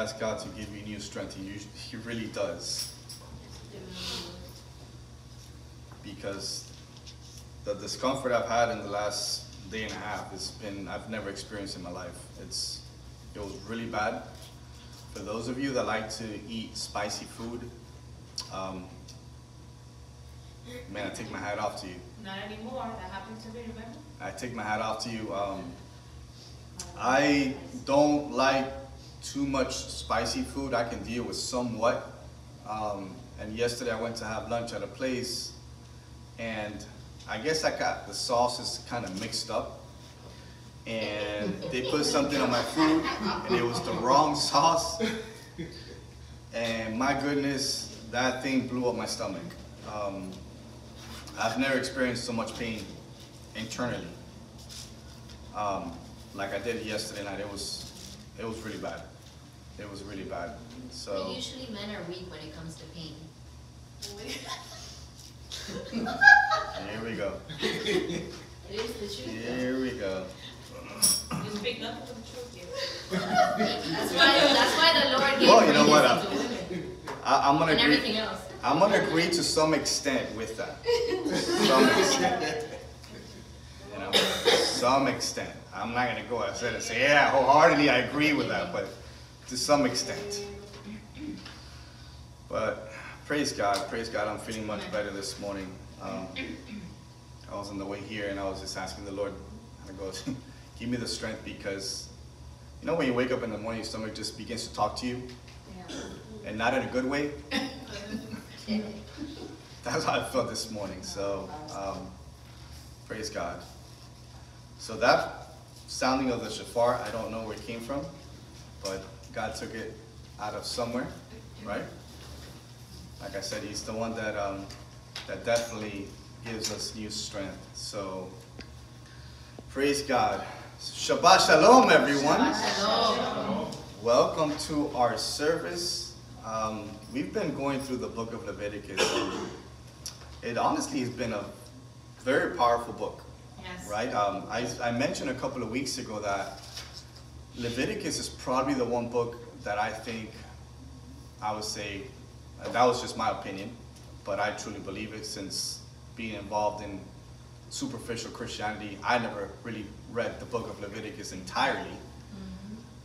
ask God to give you new strength, He, he really does. Because the discomfort I've had in the last day and a half has been, I've never experienced in my life. It's, it was really bad. For those of you that like to eat spicy food, um, man, I take my hat off to you. Not anymore. That happened to me, remember? I take my hat off to you. Um, I don't like too much spicy food. I can deal with somewhat. Um, and yesterday I went to have lunch at a place, and I guess I got the sauces kind of mixed up. And they put something on my food, and it was the wrong sauce. And my goodness, that thing blew up my stomach. Um, I've never experienced so much pain internally. Um, like I did yesterday night, it was, it was really bad. It was really bad. So. But usually men are weak when it comes to pain. Here we go. It is the truth. Here we go. You speak nothing but the truth here. That's why, that's why the Lord gave Well, you know what, pregnancy to women I, I'm gonna and agree. everything else. I'm gonna agree to some extent with that. Some extent. You know, some extent. I'm not gonna go ahead and say, yeah, wholeheartedly I agree with that, but to some extent. But praise God, praise God, I'm feeling much better this morning. Um, I was on the way here and I was just asking the Lord, and I go, give me the strength because, you know, when you wake up in the morning, your stomach just begins to talk to you, and not in a good way. That's how I felt this morning. So, um, praise God. So that sounding of the shofar, I don't know where it came from, but God took it out of somewhere, right? Like I said, He's the one that um, that definitely gives us new strength. So, praise God. Shabbat shalom, everyone. Shalom. Welcome to our service. Um, we've been going through the book of Leviticus. It honestly has been a very powerful book, Yes. right? Um, I, I mentioned a couple of weeks ago that Leviticus is probably the one book that I think I would say, uh, that was just my opinion, but I truly believe it since being involved in superficial Christianity, I never really read the book of Leviticus entirely.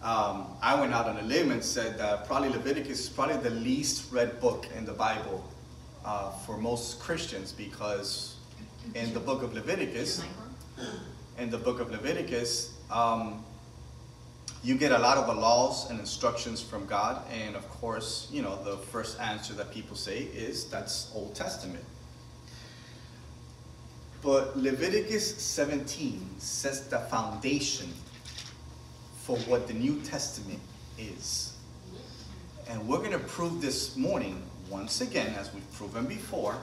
Um, I went out on a limb and said that probably Leviticus is probably the least read book in the Bible uh, for most Christians because in the book of Leviticus, in the book of Leviticus, um, you get a lot of the laws and instructions from God, and of course, you know, the first answer that people say is that's Old Testament. But Leviticus 17 sets the foundation for what the New Testament is. And we're going to prove this morning, once again, as we've proven before,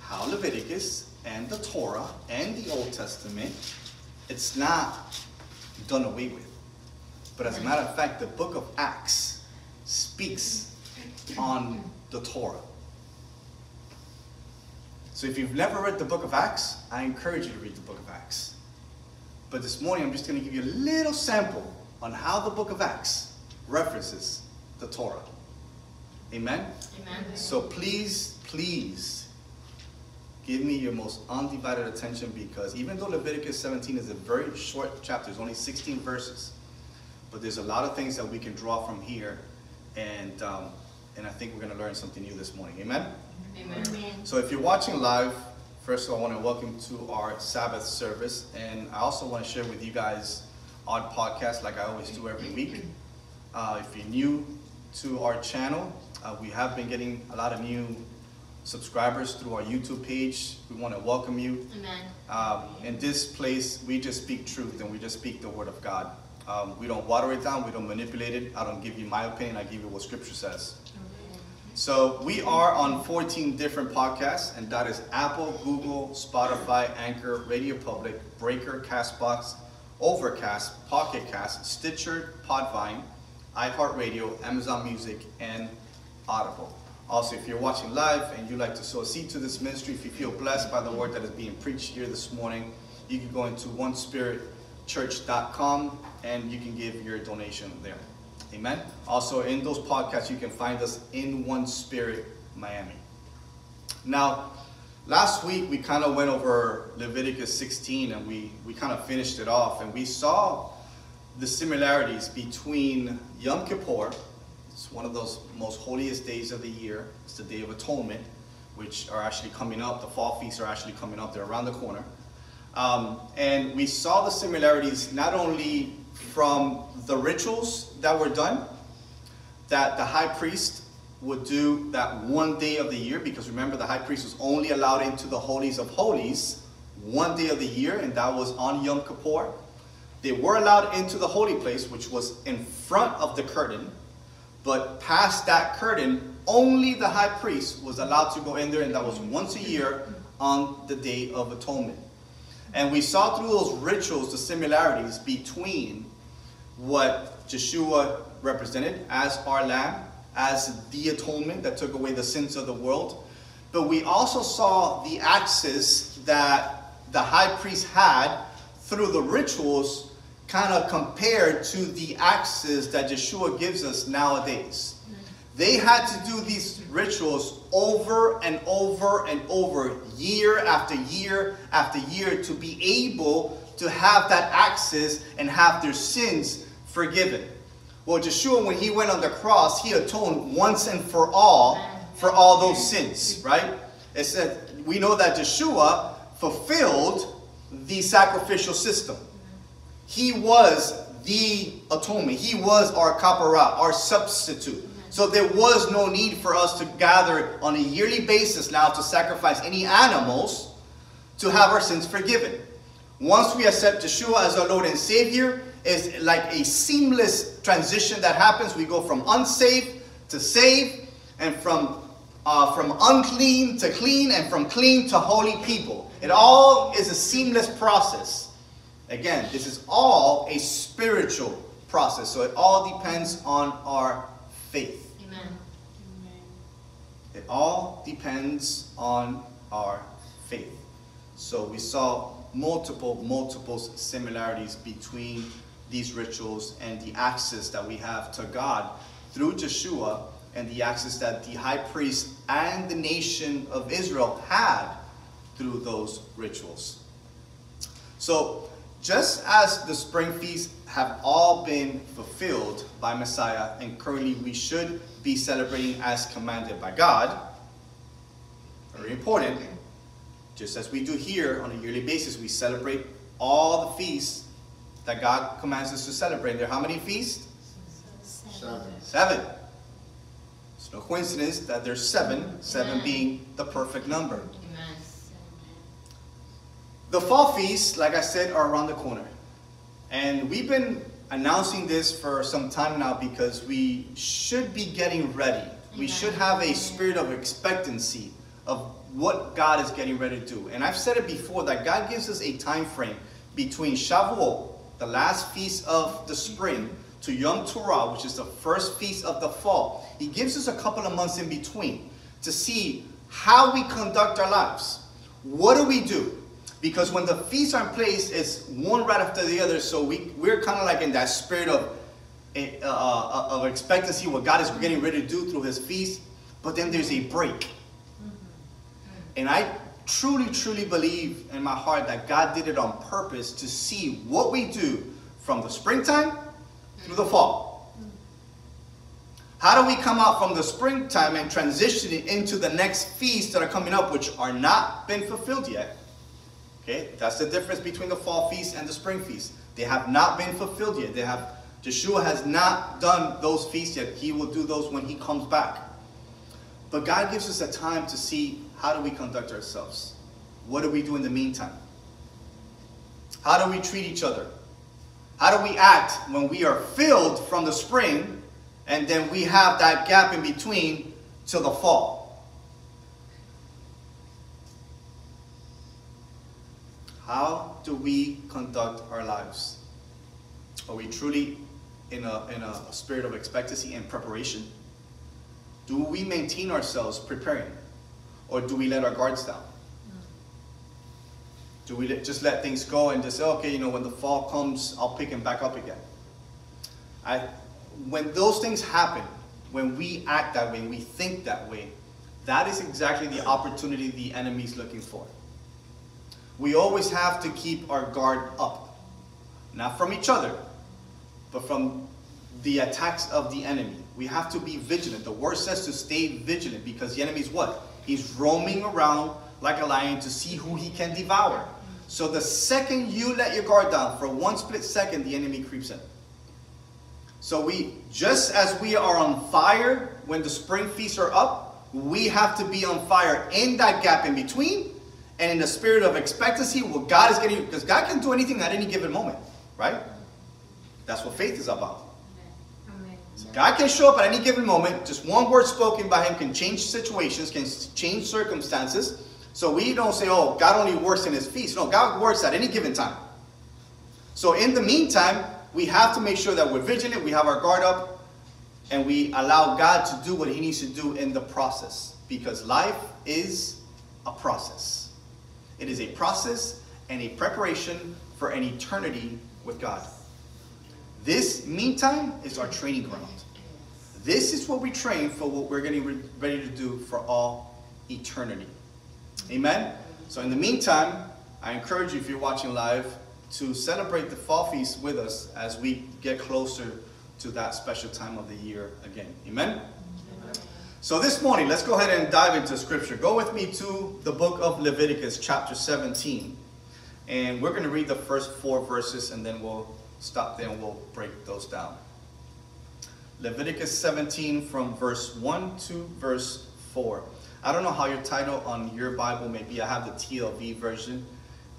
how Leviticus and the Torah and the Old Testament, it's not done away with. But as a matter of fact, the book of Acts speaks on the Torah. So if you've never read the book of Acts, I encourage you to read the book of Acts. But this morning, I'm just going to give you a little sample on how the book of Acts references the Torah. Amen? Amen. So please, please give me your most undivided attention because even though Leviticus 17 is a very short chapter, it's only 16 verses, but there's a lot of things that we can draw from here, and um, and I think we're going to learn something new this morning. Amen? Amen. So if you're watching live, first of all, I want to welcome to our Sabbath service, and I also want to share with you guys our podcast like I always do every week. Uh, if you're new to our channel, uh, we have been getting a lot of new subscribers through our YouTube page. We want to welcome you. Amen. Um, in this place, we just speak truth and we just speak the word of God. Um, we don't water it down, we don't manipulate it. I don't give you my opinion, I give you what scripture says. So we are on 14 different podcasts, and that is Apple, Google, Spotify, Anchor, Radio Public, Breaker, Castbox, Overcast, Pocket Cast, Stitcher, Podbean, iHeartRadio, Amazon Music, and Audible. Also, if you're watching live and you'd like to sow a seed to this ministry, if you feel blessed by the word that is being preached here this morning, you can go into onespiritchurch.com and you can give your donation there. Amen. Also, in those podcasts, you can find us in One Spirit Miami. Now, last week we kind of went over Leviticus 16 and we, we kind of finished it off, and we saw the similarities between Yom Kippur, it's one of those most holiest days of the year, it's the Day of Atonement, which are actually coming up, the fall feasts are actually coming up, they're around the corner. Um, and we saw the similarities not only from the rituals that were done, that the high priest would do that one day of the year, because remember, the high priest was only allowed into the holies of holies one day of the year, and that was on Yom Kippur. They were allowed into the holy place, which was in front of the curtain, but past that curtain, only the high priest was allowed to go in there, and that was once a year on the Day of Atonement. And we saw through those rituals the similarities between what Yeshua represented as our lamb, as the atonement that took away the sins of the world. But we also saw the access that the high priest had through the rituals kind of compared to the access that Yeshua gives us nowadays. They had to do these rituals over and over and over, year after year after year, to be able to have that access and have their sins forgiven. Well, Yeshua, when he went on the cross, he atoned once and for all for all those sins, right? It said, we know that Yeshua fulfilled the sacrificial system. He was the atonement. He was our kapara, our substitute. So there was no need for us to gather on a yearly basis now to sacrifice any animals to have our sins forgiven. Once we accept Yeshua as our Lord and Savior, it's like a seamless transition that happens. We go from unsaved to saved, and from uh, from unclean to clean, and from clean to holy people. It all is a seamless process. Again, this is all a spiritual process, so it all depends on our faith. Amen. It all depends on our faith. So we saw multiple, multiple similarities between these rituals and the access that we have to God through Yeshua and the access that the high priest and the nation of Israel had through those rituals. So just as the spring feasts have all been fulfilled by Messiah, and currently we should be celebrating as commanded by God, very important, just as we do here on a yearly basis, we celebrate all the feasts that God commands us to celebrate. There are how many feasts? Seven. Seven. It's no coincidence that there's seven, seven being the perfect number. The fall feasts, like I said, are around the corner. And we've been announcing this for some time now because we should be getting ready. We should have a spirit of expectancy of what God is getting ready to do. And I've said it before that God gives us a time frame between Shavuot, the last feast of the spring, to Yom Teruah, which is the first feast of the fall. He gives us a couple of months in between to see how we conduct our lives. What do we do? Because when the feasts are in place, it's one right after the other. So we, we're kind of like in that spirit of, eh, uh, uh, of expectancy, what God is getting ready to do through his feast. But then there's a break. And I truly, truly believe in my heart that God did it on purpose to see what we do from the springtime through the fall. How do we come out from the springtime and transition it into the next feasts that are coming up, which are not been fulfilled yet? Okay, that's the difference between the fall feast and the spring feast. They have not been fulfilled yet. They have Yeshua has not done those feasts yet. He will do those when he comes back. But God gives us a time to see how do we conduct ourselves? What do we do in the meantime? How do we treat each other? How do we act when we are filled from the spring and then we have that gap in between till the fall? How do we conduct our lives? Are we truly in a, in a spirit of expectancy and preparation? Do we maintain ourselves preparing? Or do we let our guards down? Do we just let things go and just say, okay, you know, when the fall comes, I'll pick him back up again? I, when those things happen, when we act that way, we think that way, that is exactly the opportunity the enemy is looking for. We always have to keep our guard up, not from each other, but from the attacks of the enemy. We have to be vigilant. The word says to stay vigilant because the enemy is what? He's roaming around like a lion to see who he can devour. So the second you let your guard down, for one split second, the enemy creeps in. So we, just as we are on fire when the spring feasts are up, we have to be on fire in that gap in between and in the spirit of expectancy, what God is getting, because God can do anything at any given moment, right? That's what faith is about. God can show up at any given moment. Just one word spoken by Him can change situations, can change circumstances. So we don't say, oh, God only works in His feast. No, God works at any given time. So in the meantime, we have to make sure that we're vigilant, we have our guard up, and we allow God to do what He needs to do in the process. Because life is a process. It is a process and a preparation for an eternity with God. This, meantime, is our training ground. This is what we train for what we're getting ready to do for all eternity. Amen? So, in the meantime, I encourage you, if you're watching live, to celebrate the fall feast with us as we get closer to that special time of the year again. Amen? So, this morning, let's go ahead and dive into scripture. Go with me to the book of Leviticus, chapter 17. And we're going to read the first four verses and then we'll stop there and we'll break those down. Leviticus 17 from verse 1 to verse 4. I don't know how your title on your Bible may be. I have the TLV version.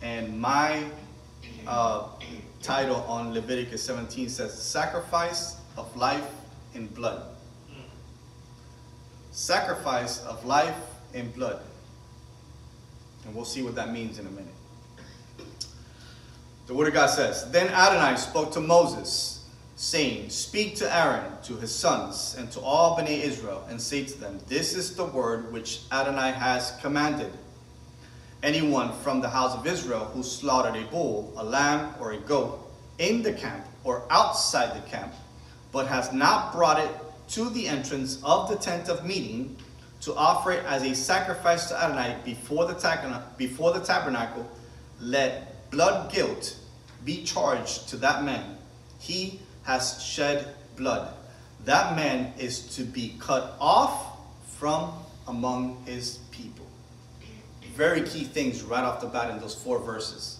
And my uh, title on Leviticus 17 says, Sacrifice of Life in Blood. Sacrifice of life and blood. And we'll see what that means in a minute. The Word of God says, Then Adonai spoke to Moses, saying, Speak to Aaron, to his sons, and to all Bnei Israel, and say to them, This is the word which Adonai has commanded. Anyone from the house of Israel who slaughtered a bull, a lamb, or a goat in the camp or outside the camp, but has not brought it to the entrance of the tent of meeting to offer it as a sacrifice to Adonai before the, before the tabernacle, let blood guilt be charged to that man. He has shed blood. That man is to be cut off from among his people. Very key things right off the bat in those four verses.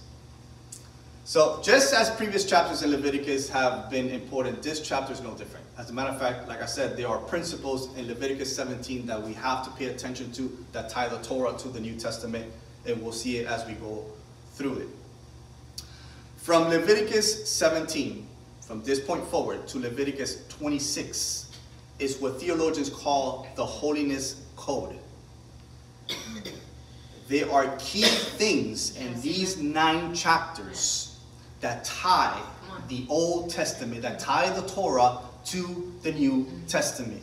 So, just as previous chapters in Leviticus have been important, this chapter is no different. As a matter of fact, like I said, there are principles in Leviticus 17 that we have to pay attention to that tie the Torah to the New Testament, and we'll see it as we go through it. From Leviticus 17, from this point forward to Leviticus 26, is what theologians call the holiness code. There are key things in these nine chapters that tie the Old Testament, that tie the Torah to the New Testament.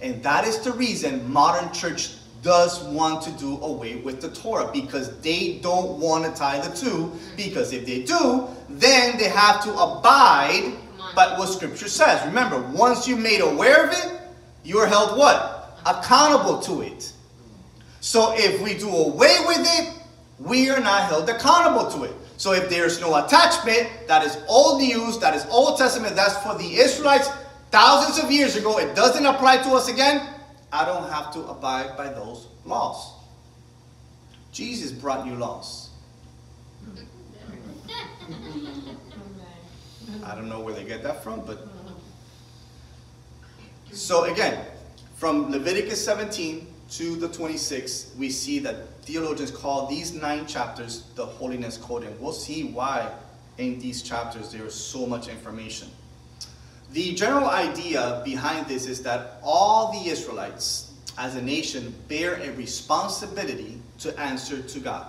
And that is the reason modern church does want to do away with the Torah because they don't want to tie the two. Because if they do, then they have to abide by what Scripture says. Remember, once you're made aware of it, you're held what? Accountable to it. So if we do away with it, we are not held accountable to it. So if there's no attachment, that is old news, that is Old Testament, that's for the Israelites thousands of years ago, it doesn't apply to us again, I don't have to abide by those laws. Jesus brought new laws. I don't know where they get that from, but. So again, from Leviticus 17 to the 26, we see that theologians call these nine chapters the holiness code, and we'll see why in these chapters there is so much information. The general idea behind this is that all the Israelites as a nation bear a responsibility to answer to God.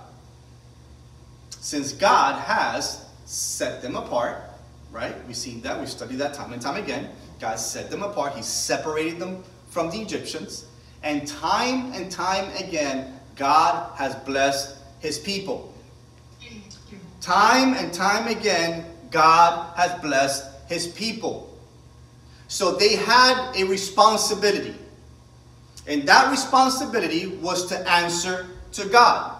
Since God has set them apart, right? We've seen that, we've studied that time and time again. God set them apart, He separated them from the Egyptians, and time and time again, God has blessed His people. Time and time again, God has blessed His people. So they had a responsibility. And that responsibility was to answer to God.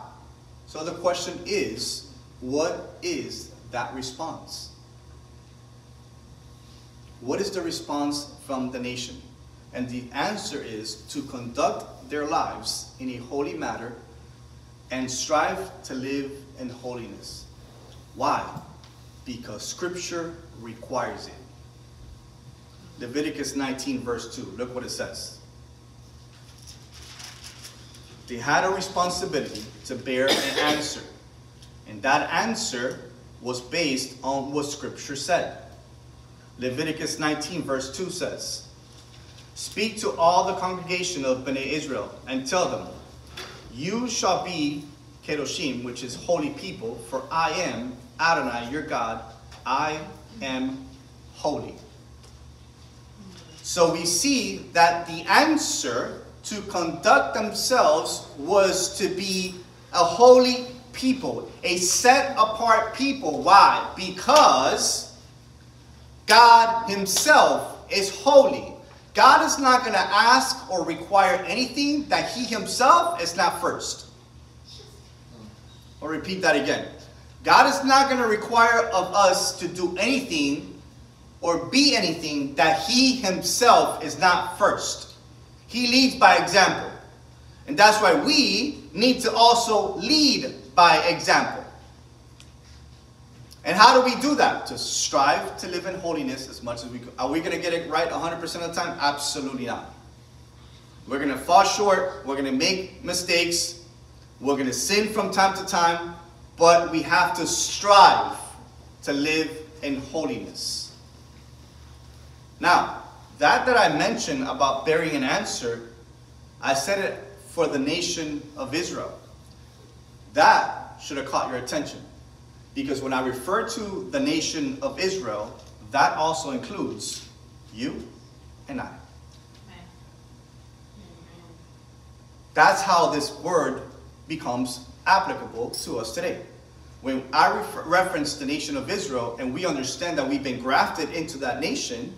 So the question is, what is that response? What is the response from the nation? And the answer is to conduct their lives in a holy manner and strive to live in holiness. Why? Because Scripture requires it. Leviticus 19, verse 2. Look what it says. They had a responsibility to bear an answer. And that answer was based on what Scripture said. Leviticus 19, verse 2 says, Speak to all the congregation of Bnei Israel and tell them, You shall be Kedoshim, which is holy people, for I am Adonai, your God. I am holy. So we see that the answer to conduct themselves was to be a holy people, a set apart people. Why? Because God Himself is holy. God is not going to ask or require anything that He Himself is not first. I'll repeat that again. God is not going to require of us to do anything or be anything that He Himself is not first. He leads by example. And that's why we need to also lead by example. And how do we do that? To strive to live in holiness as much as we could. Are we going to get it right 100% of the time? Absolutely not. We're going to fall short. We're going to make mistakes. We're going to sin from time to time. But we have to strive to live in holiness. Now, that that I mentioned about bearing an answer, I said it for the nation of Israel. That should have caught your attention. Because when I refer to the nation of Israel, that also includes you and I. That's how this word becomes applicable to us today. When I refer, reference the nation of Israel and we understand that we've been grafted into that nation,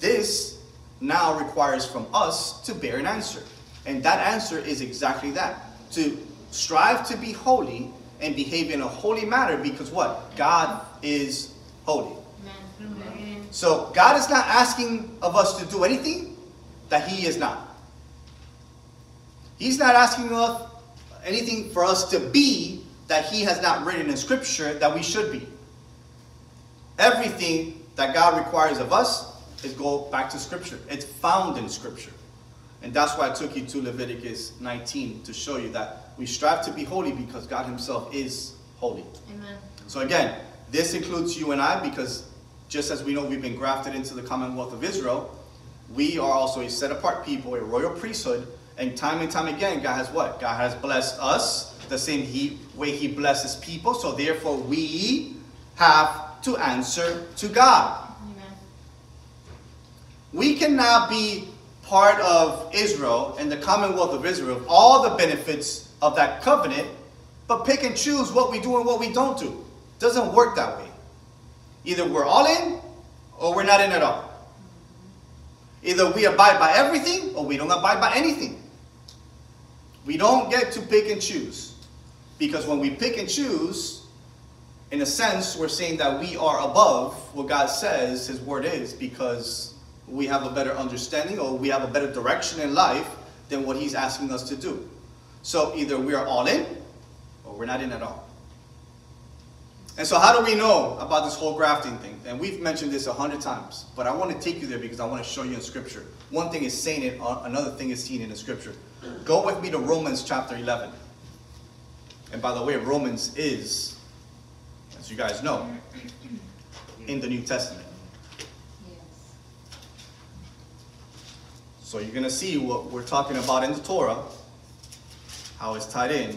this now requires from us to bear an answer. And that answer is exactly that to strive to be holy and behave in a holy manner because what? God is holy. So God is not asking of us to do anything that He is not. He's not asking of anything for us to be that He has not written in Scripture that we should be. Everything that God requires of us is go back to Scripture. It's found in Scripture. And that's why I took you to Leviticus 19 to show you that we strive to be holy because God Himself is holy. Amen. So again, this includes you and I because just as we know we've been grafted into the Commonwealth of Israel, we are also a set apart people, a royal priesthood, and time and time again, God has what? God has blessed us the same he, way He blesses people, so therefore we have to answer to God. Amen. We cannot be part of Israel and the Commonwealth of Israel, all the benefits of that covenant, but pick and choose what we do and what we don't do. Doesn't work that way. Either we're all in or we're not in at all. Either we abide by everything or we don't abide by anything. We don't get to pick and choose. Because when we pick and choose, in a sense, we're saying that we are above what God says His Word is because we have a better understanding or we have a better direction in life than what He's asking us to do. So either we are all in or we're not in at all. And so, how do we know about this whole grafting thing? And we've mentioned this a hundred times, but I want to take you there because I want to show you in Scripture. One thing is saying it, another thing is seeing in the Scripture. Go with me to Romans chapter 11. And by the way, Romans is, as you guys know, in the New Testament. Yes. So you're going to see what we're talking about in the Torah, how it's tied in,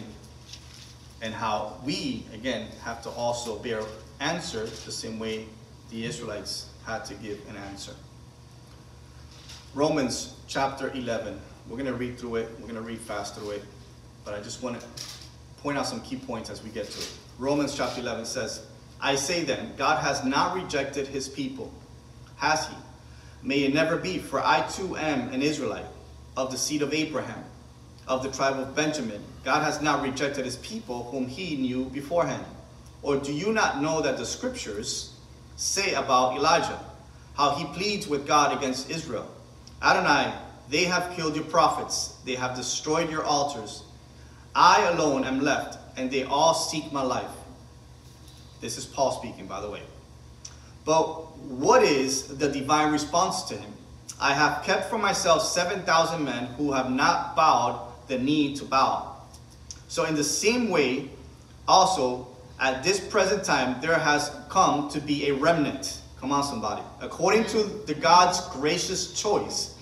and how we, again, have to also bear answer the same way the Israelites had to give an answer. Romans chapter 11. We're going to read through it. We're going to read fast through it. But I just want to point out some key points as we get to it. Romans chapter 11 says, I say then, God has not rejected his people, has he? May it never be, for I too am an Israelite, of the seed of Abraham, of the tribe of Benjamin. God has not rejected his people whom he knew beforehand. Or do you not know that the scriptures say about Elijah, how he pleads with God against Israel? Adonai, they have killed your prophets, they have destroyed your altars. I alone am left, and they all seek my life. This is Paul speaking, by the way. But what is the divine response to him? I have kept for myself 7,000 men who have not bowed the knee to Baal. So, in the same way, also, at this present time, there has come to be a remnant. Come on, somebody. According to the God's gracious choice.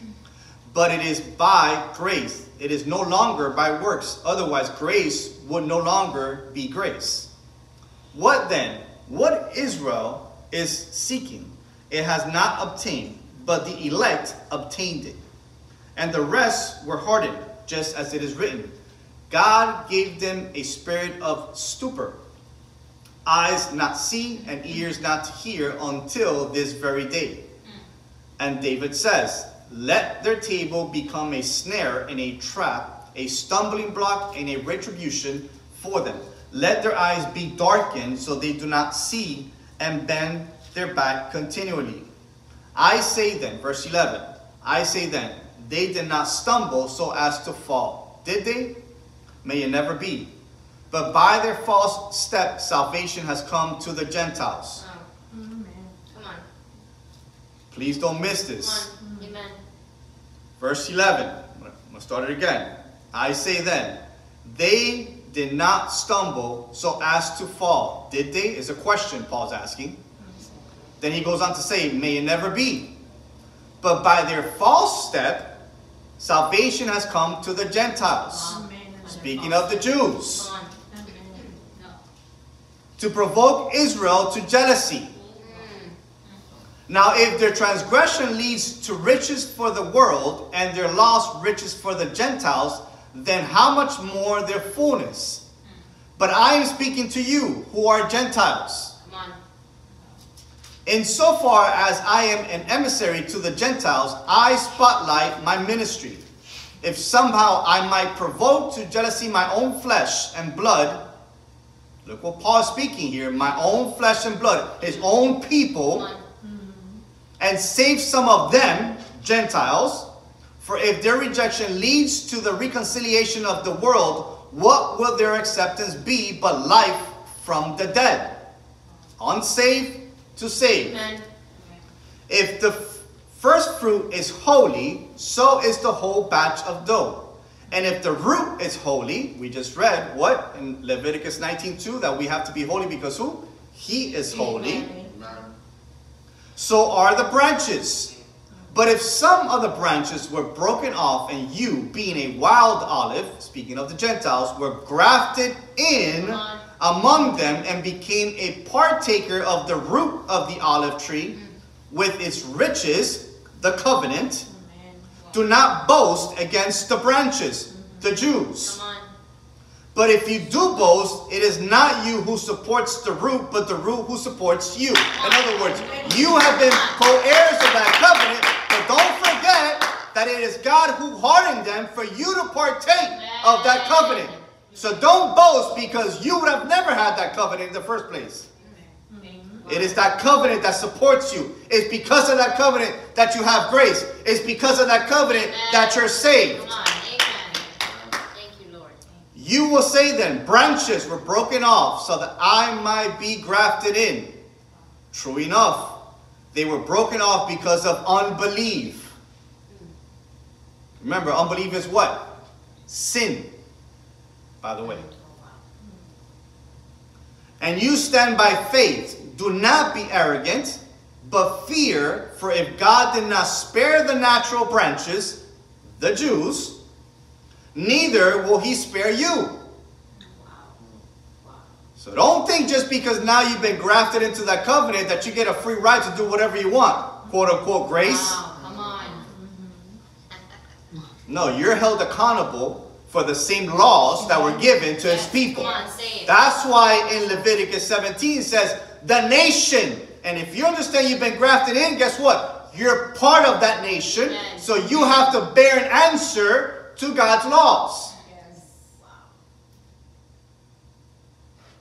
But it is by grace. It is no longer by works. Otherwise, grace would no longer be grace. What then? What Israel is seeking, it has not obtained, but the elect obtained it. And the rest were hardened, just as it is written. God gave them a spirit of stupor, eyes not see and ears not hear until this very day. And David says, Let their table become a snare and a trap, a stumbling block and a retribution for them. Let their eyes be darkened so they do not see and bend their back continually. I say then, verse 11, I say then, they did not stumble so as to fall. Did they? May it never be. But by their false step, salvation has come to the Gentiles. Oh, amen. Come on. Please don't miss this. Amen. Verse 11. I'm going to start it again. I say then, they did not stumble so as to fall. Did they? Is a question Paul's asking. Then he goes on to say, may it never be. But by their false step, salvation has come to the Gentiles. Amen. Speaking of the Jews, Come on. Amen. No. to provoke Israel to jealousy. Mm. Now, if their transgression leads to riches for the world and their loss riches for the Gentiles, then how much more their fullness? But I am speaking to you who are Gentiles. Come on. Insofar as I am an emissary to the Gentiles, I spotlight my ministry. If somehow I might provoke to jealousy my own flesh and blood, look what Paul is speaking here my own flesh and blood, his own people, and save some of them, Gentiles. For if their rejection leads to the reconciliation of the world, what will their acceptance be but life from the dead? Unsaved to saved. Amen. If the f- first fruit is holy, so is the whole batch of dough. And if the root is holy, we just read what in Leviticus 19:2 that we have to be holy because who? He is holy. Amen. So are the branches. But if some of the branches were broken off, and you, being a wild olive, speaking of the Gentiles, were grafted in among them and became a partaker of the root of the olive tree with its riches, the covenant, do not boast against the branches, the Jews. But if you do boast, it is not you who supports the root, but the root who supports you. In other words, you have been co-heirs of that covenant, don't forget that it is God who hardened them for you to partake of that covenant. So don't boast because you would have never had that covenant in the first place. It is that covenant that supports you. It's because of that covenant that you have grace. It's because of that covenant that you're saved. Come on. Amen. Thank you, Lord. You will say then, branches were broken off so that I might be grafted in. True enough, they were broken off because of unbelief. Remember, unbelief is what? Sin, by the way. And you stand by faith. Do not be arrogant, but fear, for if God did not spare the natural branches, the Jews, neither will he spare you. So don't think just because now you've been grafted into that covenant that you get a free right to do whatever you want. Quote unquote grace. Wow. Come on. Mm-hmm. No, you're held accountable for the same laws that were given to his people. On. That's why in Leviticus 17 says, the nation. And if you understand you've been grafted in, guess what? You're part of that nation, Amen. so you have to bear an answer to God's laws.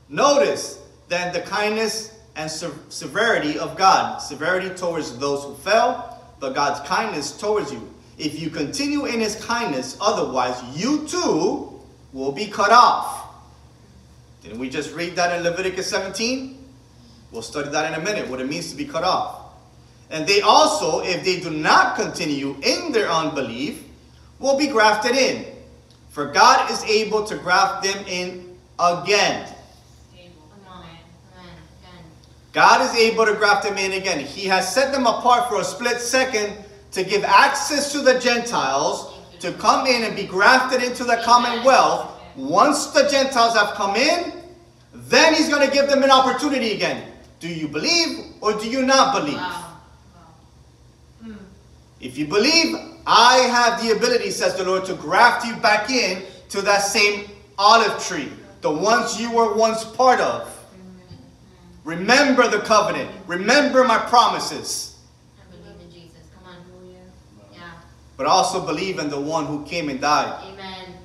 Notice then the kindness and se- severity of God. Severity towards those who fell, but God's kindness towards you. If you continue in his kindness, otherwise you too will be cut off. Didn't we just read that in Leviticus 17? We'll study that in a minute, what it means to be cut off. And they also, if they do not continue in their unbelief, will be grafted in. For God is able to graft them in again. Able. Come on. Amen. Amen. Again. God is able to graft them in again. He has set them apart for a split second to give access to the Gentiles to come in and be grafted into the commonwealth. Once the Gentiles have come in, then He's going to give them an opportunity again. Do you believe or do you not believe? Wow. If you believe, I have the ability, says the Lord, to graft you back in to that same olive tree, the ones you were once part of. Remember the covenant. Remember my promises. I believe in Jesus. Come on. Yeah. But also believe in the one who came and died. Amen.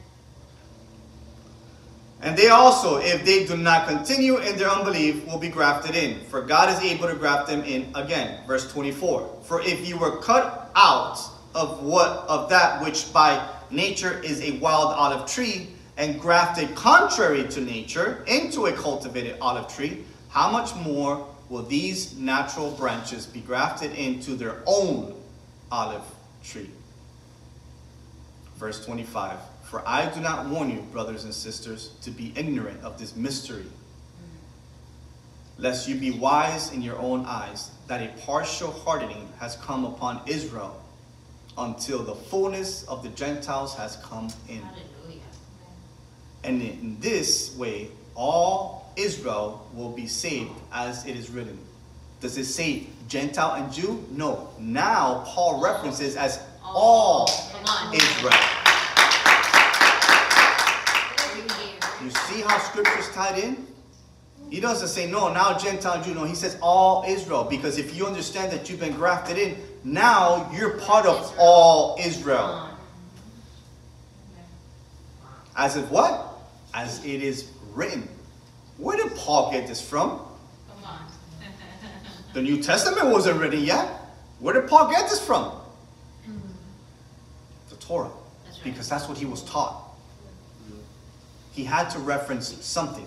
And they also, if they do not continue in their unbelief, will be grafted in. For God is able to graft them in again. Verse 24. For if you were cut out of what of that which by nature is a wild olive tree, and grafted contrary to nature into a cultivated olive tree, how much more will these natural branches be grafted into their own olive tree? Verse 25 For I do not warn you, brothers and sisters, to be ignorant of this mystery, lest you be wise in your own eyes, that a partial hardening has come upon Israel until the fullness of the Gentiles has come in. Hallelujah. And in this way, all Israel will be saved, as it is written. Does it say Gentile and Jew? No. Now, Paul references as all Israel. You see how scripture's tied in? He doesn't say, no, now Gentile Jew. No, he says all Israel. Because if you understand that you've been grafted in, now you're part of all Israel. As if what? As it is written. Where did Paul get this from? Come on. The New Testament wasn't written yet. Where did Paul get this from? Mm. The Torah. That's right. Because that's what he was taught. He had to reference something.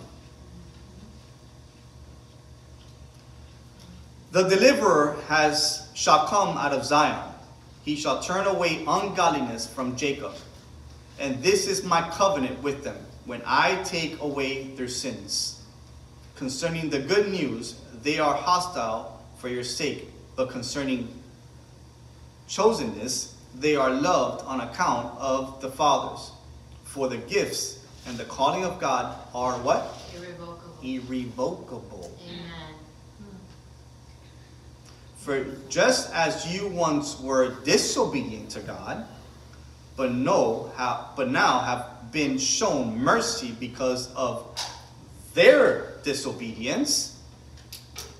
The deliverer has shall come out of Zion. He shall turn away ungodliness from Jacob. And this is my covenant with them when I take away their sins. Concerning the good news, they are hostile for your sake, but concerning chosenness, they are loved on account of the fathers. For the gifts and the calling of God are what? Irrevocable. Irrevocable. Amen. For just as you once were disobedient to God, but know how, but now have been shown mercy because of their disobedience,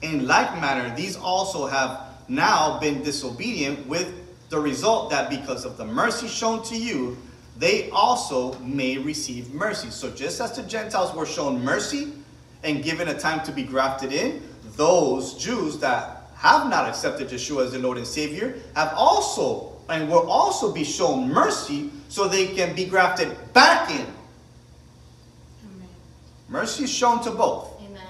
in like manner these also have now been disobedient with the result that because of the mercy shown to you, they also may receive mercy. So just as the Gentiles were shown mercy and given a time to be grafted in, those Jews that have not accepted Yeshua as their Lord and Savior have also and will also be shown mercy so they can be grafted back in. Mercy is shown to both. Amen.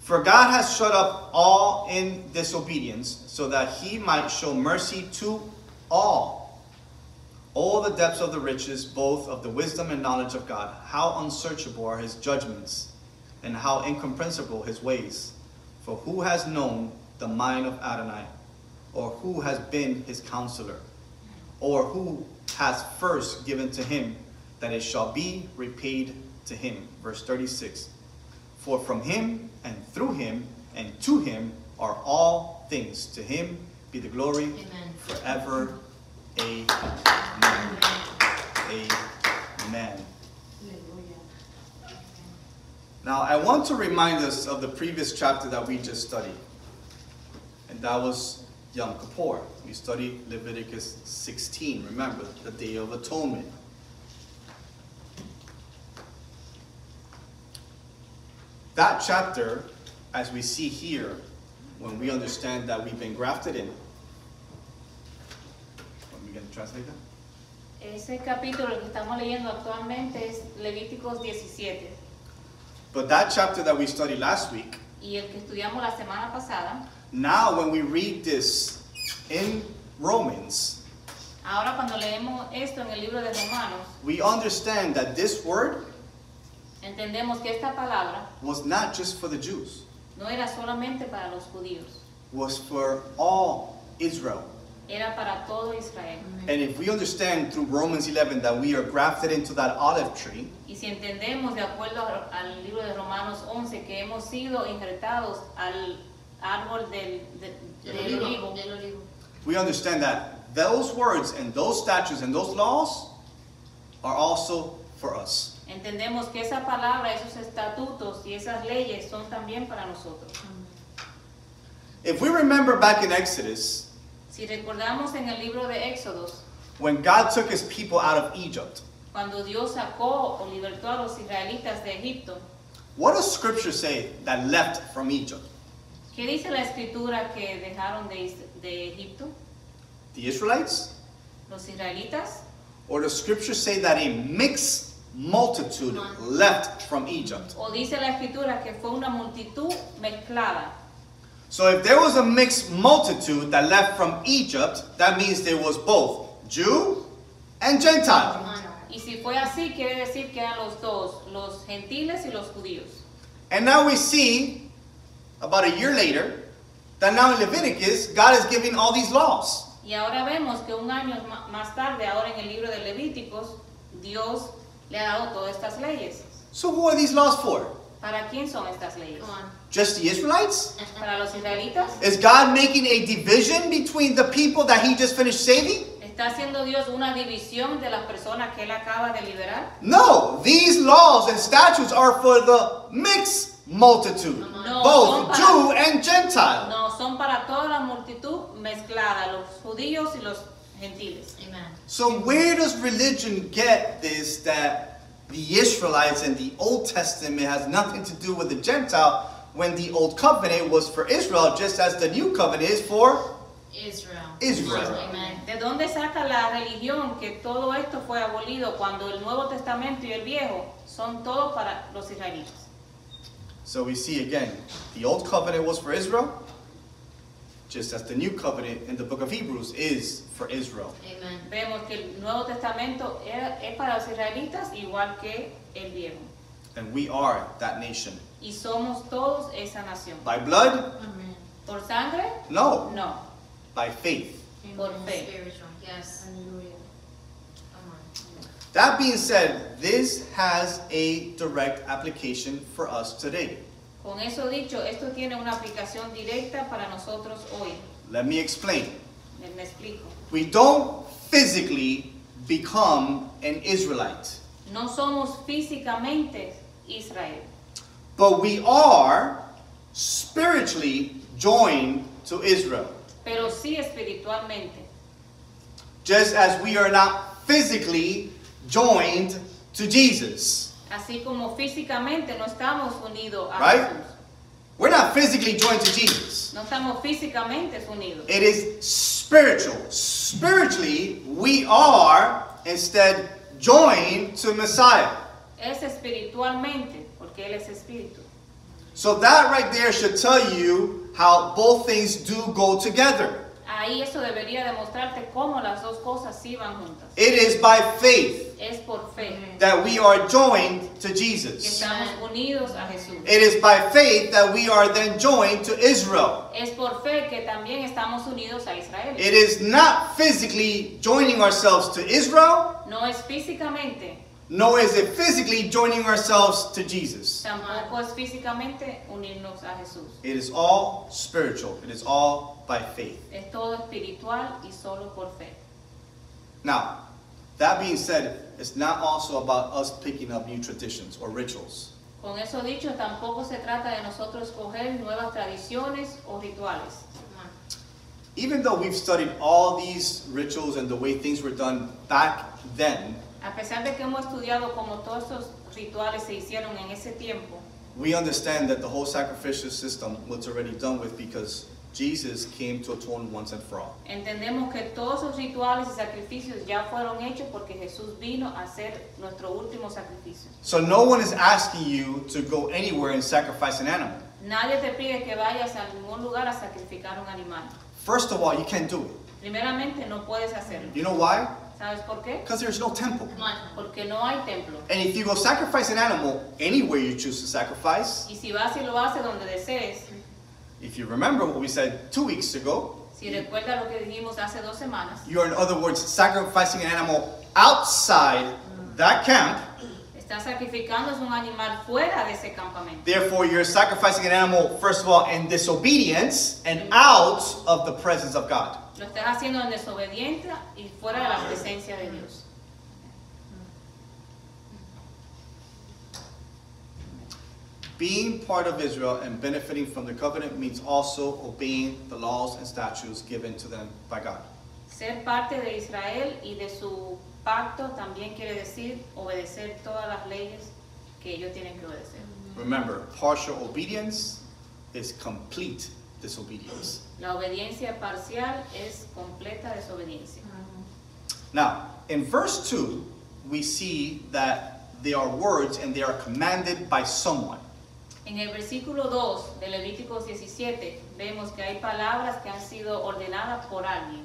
For God has shut up all in disobedience, so that he might show mercy to all. All the depths of the riches, both of the wisdom and knowledge of God, how unsearchable are his judgments, and how incomprehensible his ways. For who has known the mind of Adonai, or who has been his counselor, or who has first given to him, that it shall be repaid to him? Verse 36. For from him and through him and to him are all things. To him be the glory Amen. forever. Amen. Amen. Hallelujah. Now, I want to remind us of the previous chapter that we just studied. and that was Yom Kippur. We studied Leviticus 16, remember, the Day of Atonement. That chapter, as we see here, when we understand that we've been grafted in. Are we going to translate that? Ese capítulo que estamos leyendo actualmente es Levíticos 17. But that chapter that we studied last week, Y el que estudiamos la semana pasada, now when we read this in Romans, ahora cuando leemos esto en el libro de Romanos, we understand that this word entendemos que esta palabra was not just for the Jews, no era solamente para los judíos, was for all Israel. era para todo Israel. And if we understand through Romans 11 that we are grafted into that olive tree, Y si entendemos de acuerdo al libro de Romanos 11 que hemos sido injertados al árbol del, de- Del del olivo. olivo, Del olivo. we understand that those words and those statutes and those laws are also for us. Entendemos que esa palabra, esos estatutos y esas leyes son también para nosotros. If we remember back in Exodus, Si recordamos en el libro de Éxodos, when God took his people out of Egypt, cuando Dios sacó o libertó a los israelitas de Egipto, what does scripture say that left from Egypt? ¿qué dice la escritura que dejaron de, Egipto? The Israelites? Los israelitas. Or does scripture say that a mixed multitude left from Egypt? O dice la escritura que fue una multitud mezclada. So if there was a mixed multitude that left from Egypt, that means there was both Jew and Gentile. Y si fue así, quiere decir que eran los dos, los gentiles y los judíos. And now we see, about a year later, that now in Leviticus, God is giving all these laws. Y ahora vemos que un año más tarde, ahora en el libro de Levíticos, Dios le ha dado todas estas leyes. So who are these laws for? ¿Para quién son estas leyes? Just the Israelites? ¿Para los israelitas? Is God making a division between the people that he just finished saving? ¿Está haciendo Dios una división de las personas que Él acaba de liberar? No, these laws and statutes are for the mixed multitude, No, both son Jew and Gentile. No, son para toda la multitud mezclada, los judíos y los gentiles. Amen. So where does religion get this that the Israelites and the Old Testament has nothing to do with the Gentile when the Old Covenant was for Israel just as the New Covenant is for Israel. Israel. Amen. ¿De dónde saca la religión que todo esto fue abolido cuando el Nuevo Testamento y el Viejo son todos para los israelitas? So we see again, the Old Covenant was for Israel, just as the New Covenant in the book of Hebrews is for Israel. Amen. Vemos que el Nuevo Testamento es para los israelitas igual que el Viejo. And we are that nation. Y somos todos esa nación. By blood? Amen. ¿Por sangre? No. No. By faith. Por fe. Spiritual. Yes. Hallelujah. That being said, this has a direct application for us today. Con eso dicho, esto tiene una aplicación directa para nosotros hoy. Let me explain. Me, me explico. We don't physically become an Israelite, No somos físicamente Israel, but we are spiritually joined to Israel. pero sí espiritualmente. Just as we are not physically joined to Jesus. Así como físicamente no estamos unidos a Right? Jesús. We're not physically joined to Jesus. No estamos físicamente unidos. It is spiritual. Spiritually, we are instead joined to Messiah. Es espiritualmente, porque Él es espíritu. So that right there should tell you how both things do go together. Ahí eso debería demostrarte cómo las dos cosas sí van juntas. It is by faith Es por fe that we are joined to Jesus. estamos unidos a Jesús. It is by faith that we are then joined to Israel. Es por fe que también estamos unidos a Israel. It is not physically joining ourselves to Israel, No es físicamente, nor is it physically joining ourselves to Jesus. tampoco es físicamente unirnos a Jesús. It is all spiritual. It is all by faith. Es todo espiritual y solo por fe. Now, that being said, it's not also about us picking up new traditions or rituals. Con eso dicho, tampoco se trata de nosotros coger nuevas tradiciones o rituales. Even though we've studied all these rituals and the way things were done back then, A pesar de que hemos estudiado cómo todos estos rituales se hicieron en ese tiempo, we understand that the whole sacrificial system was already done with because Jesus came to atone once and for all. entendemos que todos esos rituales y sacrificios ya fueron hechos porque Jesús vino a hacer nuestro último sacrificio. So no one is asking you to go anywhere and sacrifice an animal. Nadie te pide que vayas a ningún lugar a sacrificar un animal. First of all, you can't do it. Primeramente, no puedes hacerlo. You know why? ¿Sabes por qué? Because there's no temple. No Porque no hay templo. And if you go sacrifice an animal anywhere you choose to sacrifice, Y si vas y lo haces donde desees, if you remember what we said two weeks ago, si lo que dijimos hace dos semanas, you're in other words sacrificing an animal outside that camp. sacrificando un animal fuera de ese campamento. Therefore, you're sacrificing an animal, first of all, in disobedience and out of the presence of God. Lo estás haciendo en desobediencia y fuera de la presencia de Dios. Being part of Israel and benefiting from the covenant means also obeying the laws and statutes given to them by God. Ser parte de Israel y de su pacto también quiere decir obedecer todas las leyes que ellos tienen que obedecer. Remember, partial obedience is complete disobedience. La obediencia parcial es completa desobediencia. Now, in verse 2, we see that there are words and they are commanded by someone. En el versículo 2 de Levíticos 17 vemos que hay palabras que han sido ordenadas por alguien.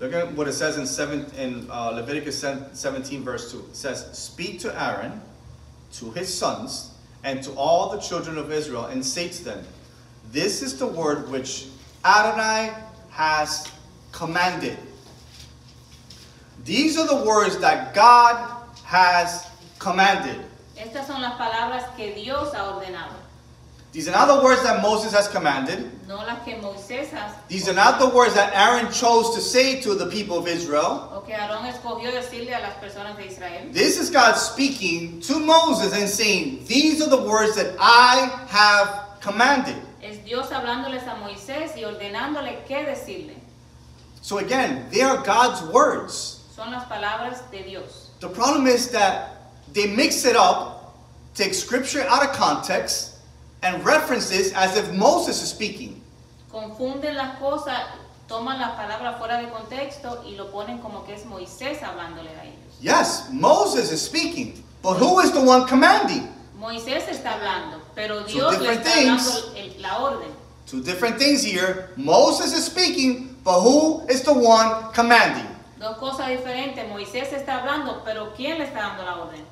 Look at what it says in, seven, in uh, Leviticus 17, verse 2. It says, Speak to Aaron, to his sons, and to all the children of Israel, and say to them, This is the word which Adonai has commanded. These are the words that God has commanded. Estas son las palabras que Dios ha ordenado, These are not the words that Moses has commanded. no las que Moisés ha These are not the words that Aaron chose to say to the people of Israel. o que Aarón escogió decirle a las personas de Israel. This is God speaking to Moses and saying, These are the words that I have commanded. Es Dios hablándoles a Moisés y ordenándole qué decirle. So again, they are God's words. Son las palabras de Dios. The problem is that they mix it up, take scripture out of context, and reference this as if Moses is speaking. Confunden las cosas, toman las palabras fuera de contexto y lo ponen como que es Moisés hablándole a ellos. Yes, Moses is speaking, but who is the one commanding? Moisés está hablando, pero Dios le está dando la orden. Two different things here. Moses is speaking, but who is the one commanding? Dos cosas diferentes. Moisés está hablando, pero ¿quién le está dando la orden?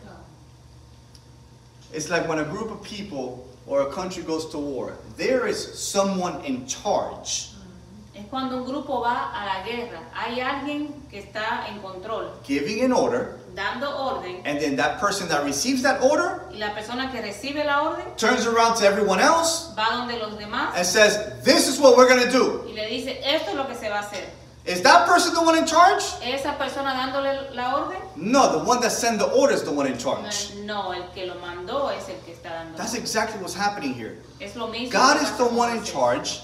It's like when a group of people or a country goes to war, there is someone in charge mm. Es cuando un grupo va a la guerra. Hay alguien que está en control, giving an order, dando orden, and then that person that receives that order y la persona que recibe la orden turns around to everyone else va donde los demás and says, This is what we're going to do. y le dice, esto es lo que se va a hacer. Is that person the one in charge? ¿Esa persona dándole la orden? No, the one that sent the order is the one in charge. No, el que lo mandó es el que está dando. That's exactly what's happening here. Es lo mismo. God is the one in charge.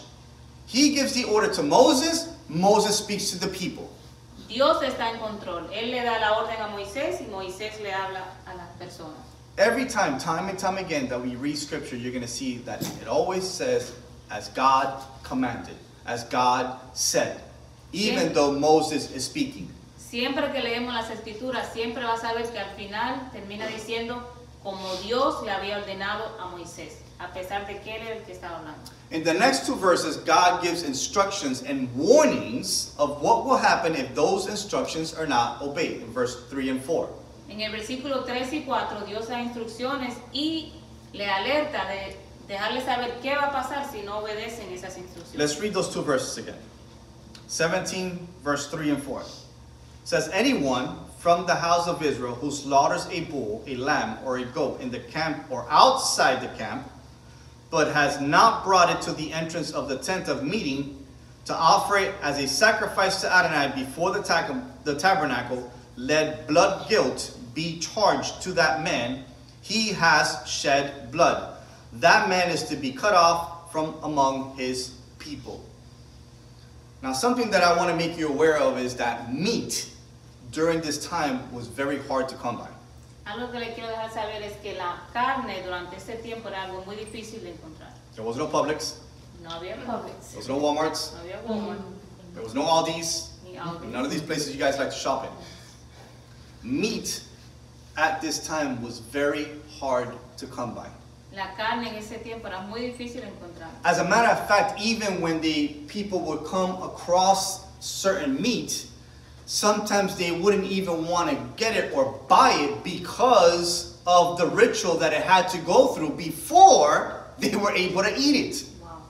He gives the order to Moses. Moses speaks to the people. Dios está en control. Él le da la orden a Moisés y Moisés le habla a las personas. Every time, time and time again, that we read scripture, you're going to see that it always says, as God commanded, as God said, even though Moses is speaking. Siempre que leemos las escrituras, siempre vas a ver que al final termina diciendo como Dios le había ordenado a Moisés, a pesar de que él era el que estaba hablando. In the next two verses, God gives instructions and warnings of what will happen if those instructions are not obeyed, in verse 3 and 4. En el versículo 3 y 4 Dios da instrucciones y le alerta de dejarle saber qué va a pasar si no obedecen esas instrucciones. Let's read those two verses again. 17, verse 3 and 4. It says, Anyone from the house of Israel who slaughters a bull, a lamb, or a goat in the camp or outside the camp, but has not brought it to the entrance of the tent of meeting to offer it as a sacrifice to Adonai before the, the tabernacle, let blood guilt be charged to that man. He has shed blood. That man is to be cut off from among his people. Now, something that I want to make you aware of is that meat during this time was very hard to come by. Algo que le quiero dejar saber es que la carne durante ese tiempo era algo muy difícil de encontrar. There was no Publix, No había Publix, there was no Walmarts, no había Walmart, mm. there was no Aldi's, ni Aldi. none of these places you guys like to shop in. Meat at this time was very hard to come by. La carne en ese tiempo era muy difícil encontrar. As a matter of fact, even when the people would come across certain meat, sometimes they wouldn't even want to get it or buy it because of the ritual that it had to go through before they were able to eat it. Wow.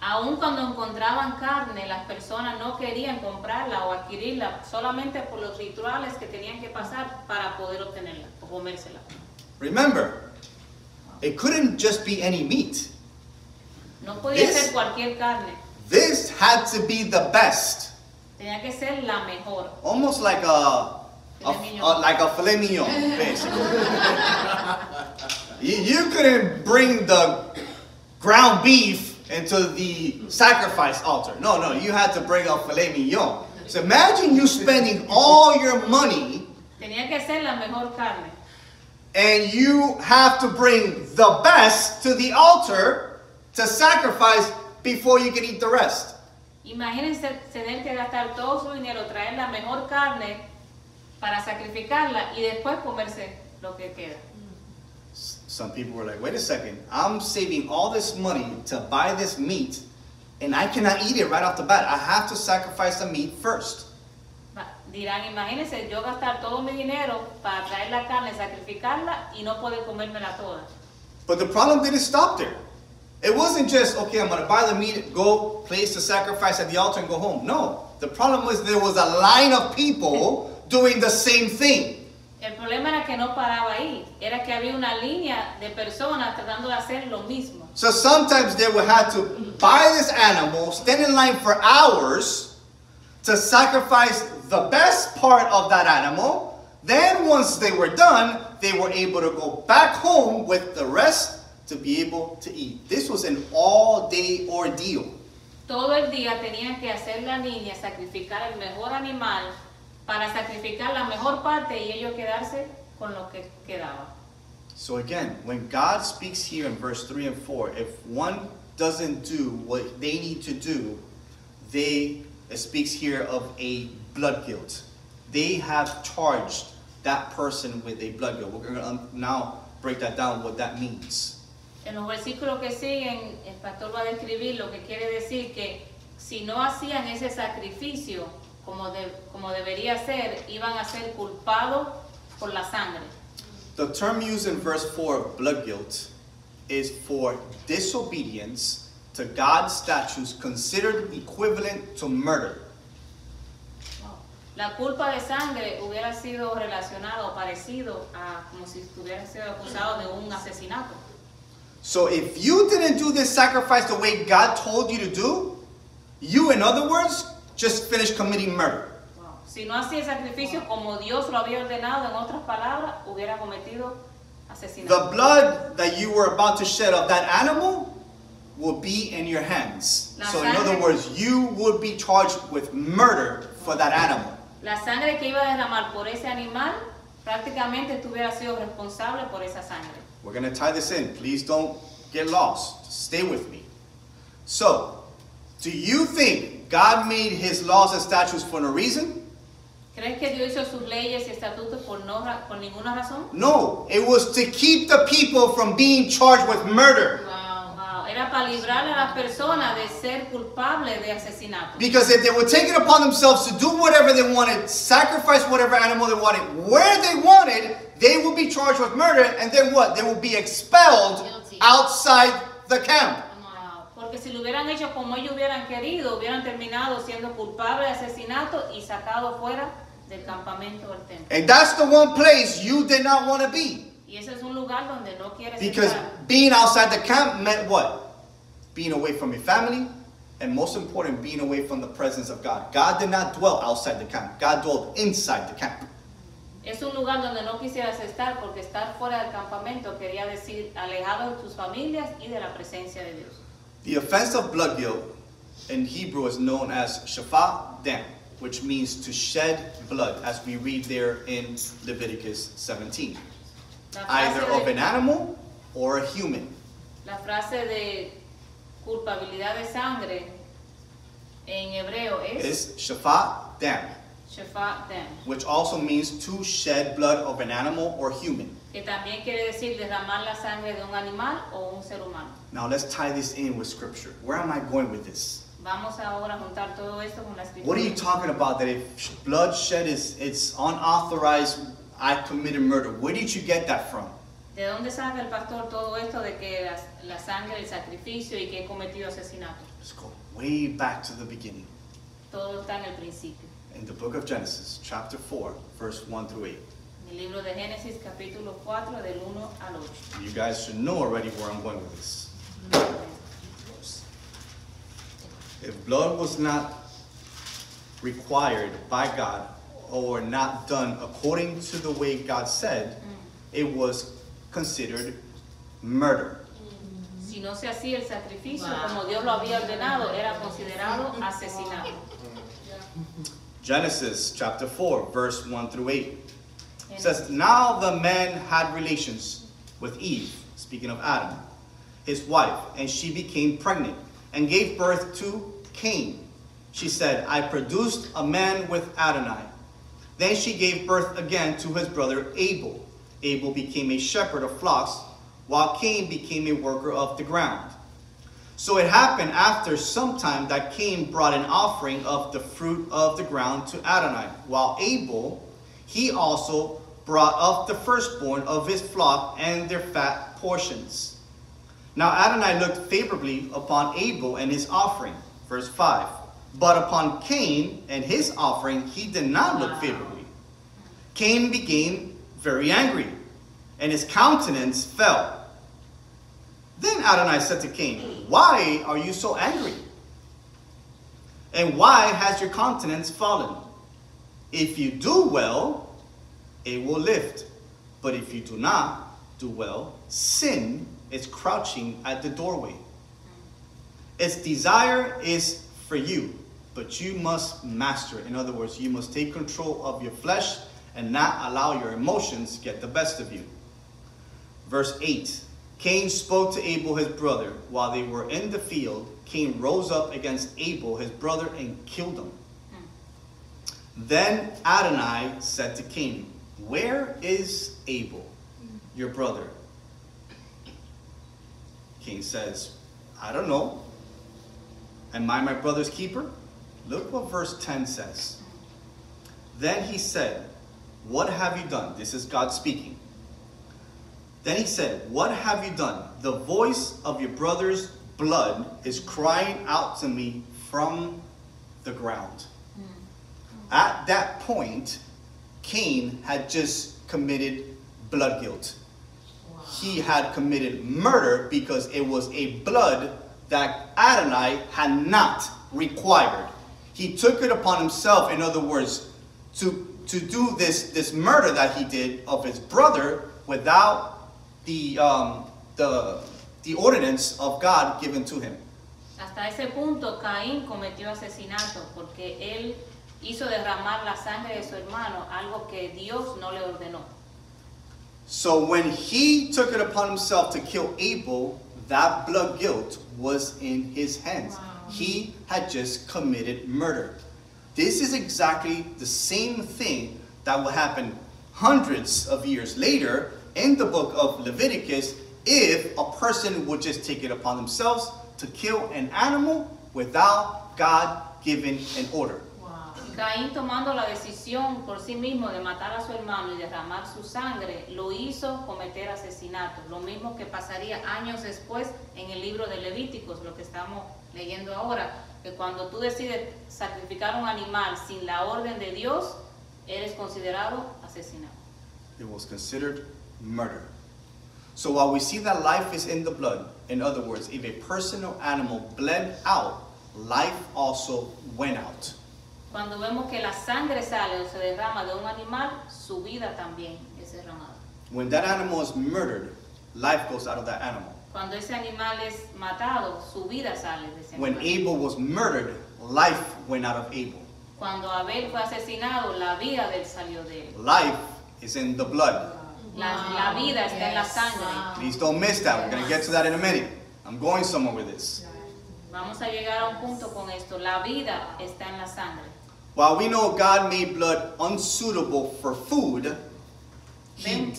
Aun cuando encontraban carne, las personas no querían comprarla o adquirirla solamente por los rituales que tenían que pasar para poder obtenerla o comérsela. Remember, it couldn't just be any meat. No podía This- ser cualquier carne, This had to be the best. tenía que ser la mejor. Almost like a, a, Filet a- like a filet mignon, basically. you, you couldn't bring the ground beef into the sacrifice altar. No, no, you had to bring a filet mignon. So imagine you spending all your money Tenía que ser la mejor carne. And you have to bring the best to the altar to sacrifice before you can eat the rest. Imagínense tener que gastar todo su dinero, traer la mejor carne para sacrificarla y después comerse lo que queda. Some people were like, wait a second, I'm saving all this money to buy this meat and I cannot eat it right off the bat. I have to sacrifice the meat first. Dirán, imagínense yo gastar todo mi dinero para traer la carne, sacrificarla y no poder comérmela toda. But the problem didn't stop there. It wasn't just, okay, I'm going to buy the meat, go place the sacrifice at the altar and go home. No. The problem was there was a line of people doing the same thing. El problema era que no paraba ahí, era que había una línea de personas tratando de hacer lo mismo. So sometimes they would have to buy this animal, stand in line for hours to sacrifice the best part of that animal. Then, once they were done, they were able to go back home with the rest to be able to eat. This was an all day ordeal. Todo el día tenían que hacer la niña sacrificar el mejor animal para sacrificar la mejor parte y ellos quedarse con lo que quedaba. So, again, when God speaks here in verse 3 and 4, if one doesn't do what they need to do, they, it speaks here of a blood guilt. They have charged that person with a blood guilt. We're going to um, now break that down, what that means. En los versículos que siguen, el pastor va a describir lo que quiere decir que si no hacían ese sacrificio como, de- como debería ser, iban a ser culpados por la sangre. The term used in verse 4 of blood guilt is for disobedience to God's statutes considered equivalent to murder. La culpa de sangre hubiera sido relacionado o parecido a como si estuviera sido acusado de un asesinato. So if you didn't do this sacrifice the way God told you to do, you, in other words, just finished committing murder. Wow. Si no hacía el sacrificio como Dios lo había ordenado, en otras palabras, hubiera cometido The asesinato. blood that you were about to shed of that animal will be in your hands. La So in other words, you would be charged with murder for that animal. La sangre que iba a derramar por ese animal, prácticamente tú sido responsable por esa sangre. We're going to tie this in. Please don't get lost. Stay with me. So, do you think God made his laws and statutes for no reason? ¿Crees que Dios hizo sus leyes y estatutos por, no, por ninguna razón? No, it was to keep the people from being charged with murder. Wow. Era para librar a las personas de ser culpables de asesinato. Because if they would take it upon themselves to do whatever they wanted, sacrifice whatever animal they wanted, where they wanted, they will be charged with murder, and then what? They will be expelled outside the camp. Porque si lo hubieran hecho como ellos hubieran querido, hubieran terminado siendo culpables de asesinato y sacados fuera del campamento del templo. And that's the one place you did not want to be. Y ese es un lugar donde no quieres Because estar. being outside the camp meant what? Being away from your family, and most important, being away from the presence of God. God did not dwell outside the camp, God dwelled inside the camp. Es un lugar donde no quisieras estar porque estar fuera del campamento quería decir alejado de tus familias y de la presencia de Dios. The offense of blood guilt in Hebrew is known as shafat dam, which means to shed blood, as we read there in Leviticus 17. Either frase, of an animal or a human. la frase de culpabilidad de sangre en hebreo es Is shafat dam, shefat dem, which also means to shed blood of an animal or human. que también quiere decir derramar la sangre de un animal o un ser humano. Now let's tie this in with scripture. Where am I going with this? Vamos ahora a juntar todo esto con la escritura. What are you talking about that if bloodshed is it's unauthorized, I committed murder? Where did you get that from? ¿De dónde saca el pastor todo esto de que la, la sangre, el sacrificio y que he cometido asesinato? Let's go way back to the beginning. Todo está en el principio. In the book of Genesis, chapter 4, verse 1 through 8. En el libro de Génesis capítulo 4 del 1 al 8. You guys should know already where I'm going with this. If blood was not required by God or not done according to the way God said, mm. it was considered murder. Si no se hacía el sacrificio Wow. como Dios lo había ordenado, era considerado asesinato. Genesis chapter 4, verse 1 through 8. It says, Now the man had relations with Eve, speaking of Adam, his wife, and she became pregnant and gave birth to Cain. She said, I produced a man with Adonai. Then she gave birth again to his brother Abel. Abel became a shepherd of flocks, while Cain became a worker of the ground. So it happened after some time that Cain brought an offering of the fruit of the ground to Adonai, while Abel, he also brought up the firstborn of his flock and their fat portions. Now Adonai looked favorably upon Abel and his offering, verse 5. But upon Cain and his offering, he did not look favorably. Cain became very angry, and his countenance fell. Then Adonai said to Cain, Why are you so angry? And why has your countenance fallen? If you do well, it will lift. But if you do not do well, sin is crouching at the doorway. Its desire is for you, but you must master it. In other words, you must take control of your flesh and not allow your emotions get the best of you. Verse 8 Cain spoke to Abel his brother while they were in the field. Cain rose up against Abel his brother and killed him. Hmm. Then Adonai said to Cain, Where is Abel, your brother? Cain says, I don't know. Am I my brother's keeper? Look what verse 10 says. Then he said, What have you done? This is God speaking. Then he said, What have you done? The voice of your brother's blood is crying out to me from the ground. Hmm. At that point, Cain had just committed blood guilt. He had committed murder because it was a blood that Adonai had not required. He took it upon himself, in other words, to, to do this, this murder that he did of his brother without the, um, the, the ordinance of God given to him. Hasta ese punto Caín cometió asesinato porque él hizo derramar la sangre de su hermano, algo que Dios no le ordenó. So when he took it upon himself to kill Abel, that blood guilt was in his hands. He had just committed murder. This is exactly the same thing that will happen hundreds of years later in the book of Leviticus if a person would just take it upon themselves to kill an animal without God giving an order. Wow. Caín tomando la decisión por sí mismo de matar a su hermano y derramar su sangre, lo hizo cometer asesinato. Lo mismo que pasaría años después en el libro de Levíticos, lo que estamos leyendo ahora, que cuando tú decides sacrificar un animal sin la orden de Dios, eres considerado asesinato. It was considered murder. So while we see that life is in the blood, in other words, if a person or animal bled out, life also went out. Cuando vemos que la sangre sale o se derrama de un animal, su vida también es derramada. When that animal is murdered, life goes out of that animal. Cuando ese animal es matado, su vida sale de ese When animal. Abel was murdered, life went out of Abel. Cuando Abel fue asesinado, la vida de él salió de él. Life is in the blood. La, la vida está en la sangre. Wow. Please don't miss that. We're going to get to that in a minute. I'm going somewhere with this. Vamos a llegar a un punto con esto. La vida está en la sangre. While we know God made blood unsuitable for food, He, Ven.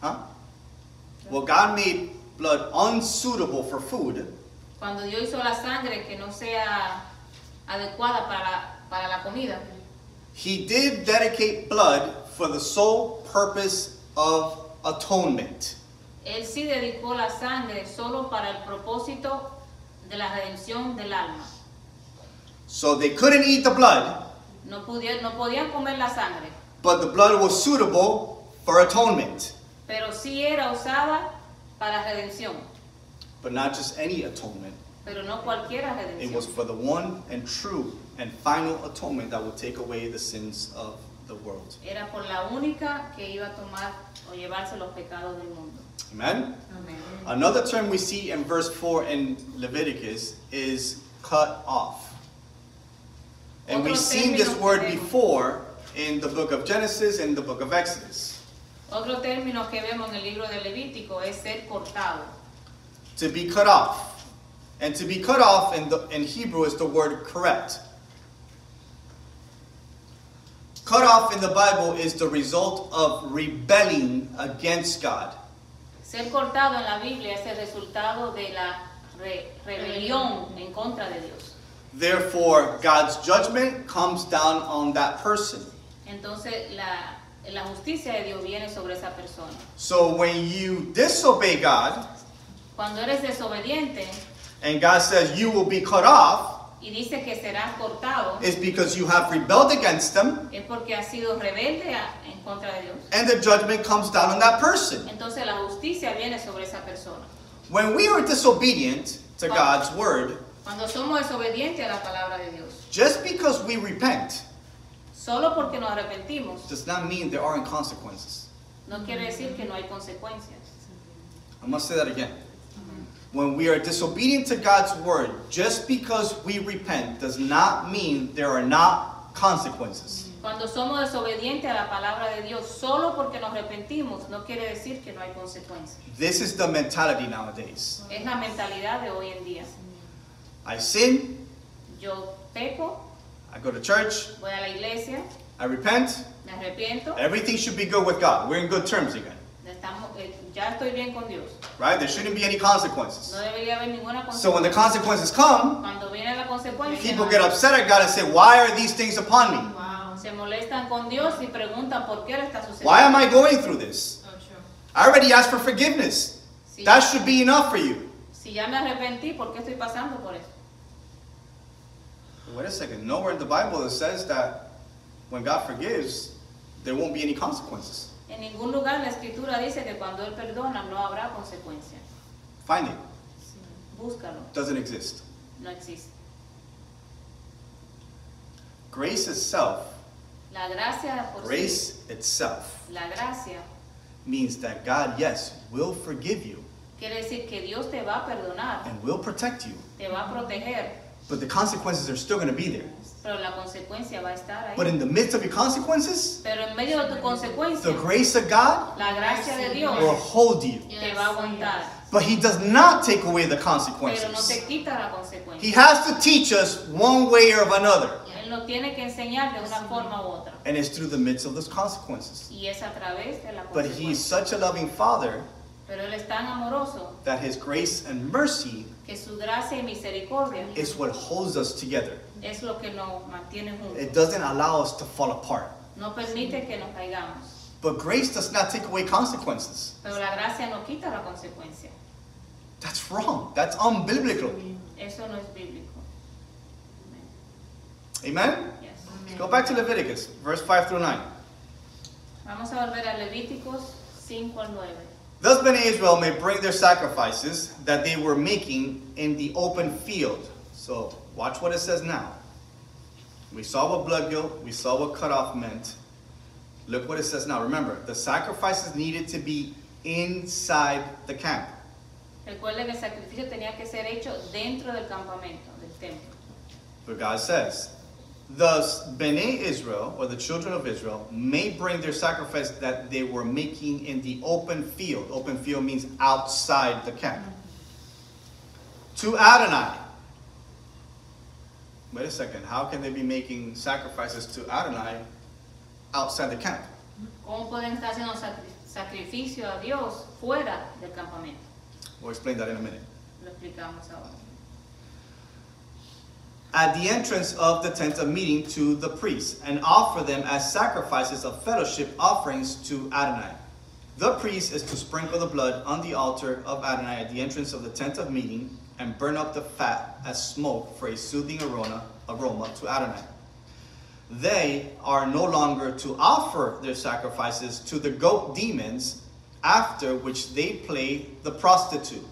huh? Well, God made blood unsuitable for food. Cuando Dios hizo la sangre que no sea adecuada para para la comida, He did dedicate blood for the sole purpose of atonement. Él sí dedicó la sangre solo para el propósito de la redención del alma. So they couldn't eat the blood, No, pudieron, no podían comer la sangre, but the blood was suitable for atonement. pero sí era usada para redención, But not just any atonement. pero no cualquiera It was for the one and true and final atonement that would take away the sins of the world. Era por la única que iba a tomar o llevarse los pecados del mundo. Amen? Amen. Another term we see in verse 4 in Leviticus is cut off. And we've seen this word before in the book of Genesis and the book of Exodus. Otro término que vemos en el libro de Levítico es ser cortado. To be cut off. And to be cut off in, the, in Hebrew is the word karet. Cut off in the Bible is the result of rebelling against God. Ser cortado en la Biblia es el resultado de la re- rebelión en contra de Dios. Therefore, God's judgment comes down on that person. Entonces la, la justicia de Dios viene sobre esa persona. So when you disobey God, Cuando eres desobediente and God says you will be cut off, y dice que serás cortado, is because you have rebelled against Him, es porque has sido rebelde a- en contra de Dios. and the judgment comes down on that person. Entonces la justicia viene sobre esa persona. When we are disobedient to God's word, Cuando somos desobedientes a la palabra de Dios, just because we repent solo porque nos arrepentimos, does not mean there aren't consequences. no quiere decir que no hay consecuencias. I must say that again. When we are disobedient to God's word, just because we repent does not mean there are not consequences. Cuando somos desobedientes a la palabra de Dios, solo porque nos arrepentimos, no quiere decir que no hay consecuencias. This is the mentality nowadays. Es la mentalidad de hoy en día. I sin, Yo peco, I go to church, voy a la iglesia, I repent, me arrepiento, everything should be good with God. We're in good terms again, estamos, eh, ya estoy bien con Dios. right? There shouldn't be any consequences. No debería haber ninguna So when the consequences come, Cuando viene la consecuencia, people get upset at God and say, Why are these things upon me? Wow. se molestan con Dios y preguntan por qué le está sucediendo. Why am I going through this? So true. I already asked for forgiveness. Si, That should be enough for you. si ya me arrepentí, ¿por qué estoy pasando por? Wait a second. Nowhere in the Bible it says that when God forgives, there won't be any consequences. En ningún lugar la escritura dice que cuando Él perdona no habrá consecuencia. Find it. Búscalo, Doesn't exist. no existe. Grace itself, La gracia por sí, grace itself la gracia means that God, yes, will forgive you quiere decir que Dios te va a perdonar, and will protect you, te va a proteger, but the consequences are still going to be there. pero la consecuencia va a estar But in the midst of your consequences, Pero en medio de tu consecuencia, the grace of God la gracia de Dios will hold you. te va a aguantar, But He does not take away the pero no consequences. te quita la He has to teach us one way or another, Él nos tiene que enseñar de una forma u otra. and it's through the midst of those consequences. Y es a través de la But He's consecuencia. such a loving Father Pero Él es tan amoroso that His grace and mercy que su gracia y misericordia is what holds us together. es lo que nos mantiene juntos. It doesn't allow us to fall apart. No permite que nos caigamos. But grace does not take away consequences. Pero la gracia no quita la consecuencia. That's wrong. That's unbiblical. Eso no es bíblico. Amen? Yes. Go back to Leviticus, verse 5 through 9. Vamos a volver a Levíticos 5 al 9. Thus Bene Israel may bring their sacrifices that they were making in the open field. So watch what it says now. We saw what blood guilt, we saw what cut off meant. Look what it says now. Remember, the sacrifices needed to be inside the camp. Recuerde que el sacrificio tenía que ser hecho dentro del campamento, del templo. But God says, Thus, Bnei Israel, or the children of Israel, may bring their sacrifice that they were making in the open field. Open field means outside the camp. To Adonai. Wait a second. How can they be making sacrifices to Adonai outside the camp? ¿Cómo pueden estar haciendo sacri- sacrificio a Dios fuera del campamento? We'll explain that in a minute. Lo explicamos ahora. At the entrance of the tent of meeting to the priests, and offer them as sacrifices of fellowship offerings to Adonai. The priest is to sprinkle the blood on the altar of Adonai at the entrance of the tent of meeting, and burn up the fat as smoke for a soothing aroma, aroma to Adonai. They are no longer to offer their sacrifices to the goat demons, after which they play the prostitute.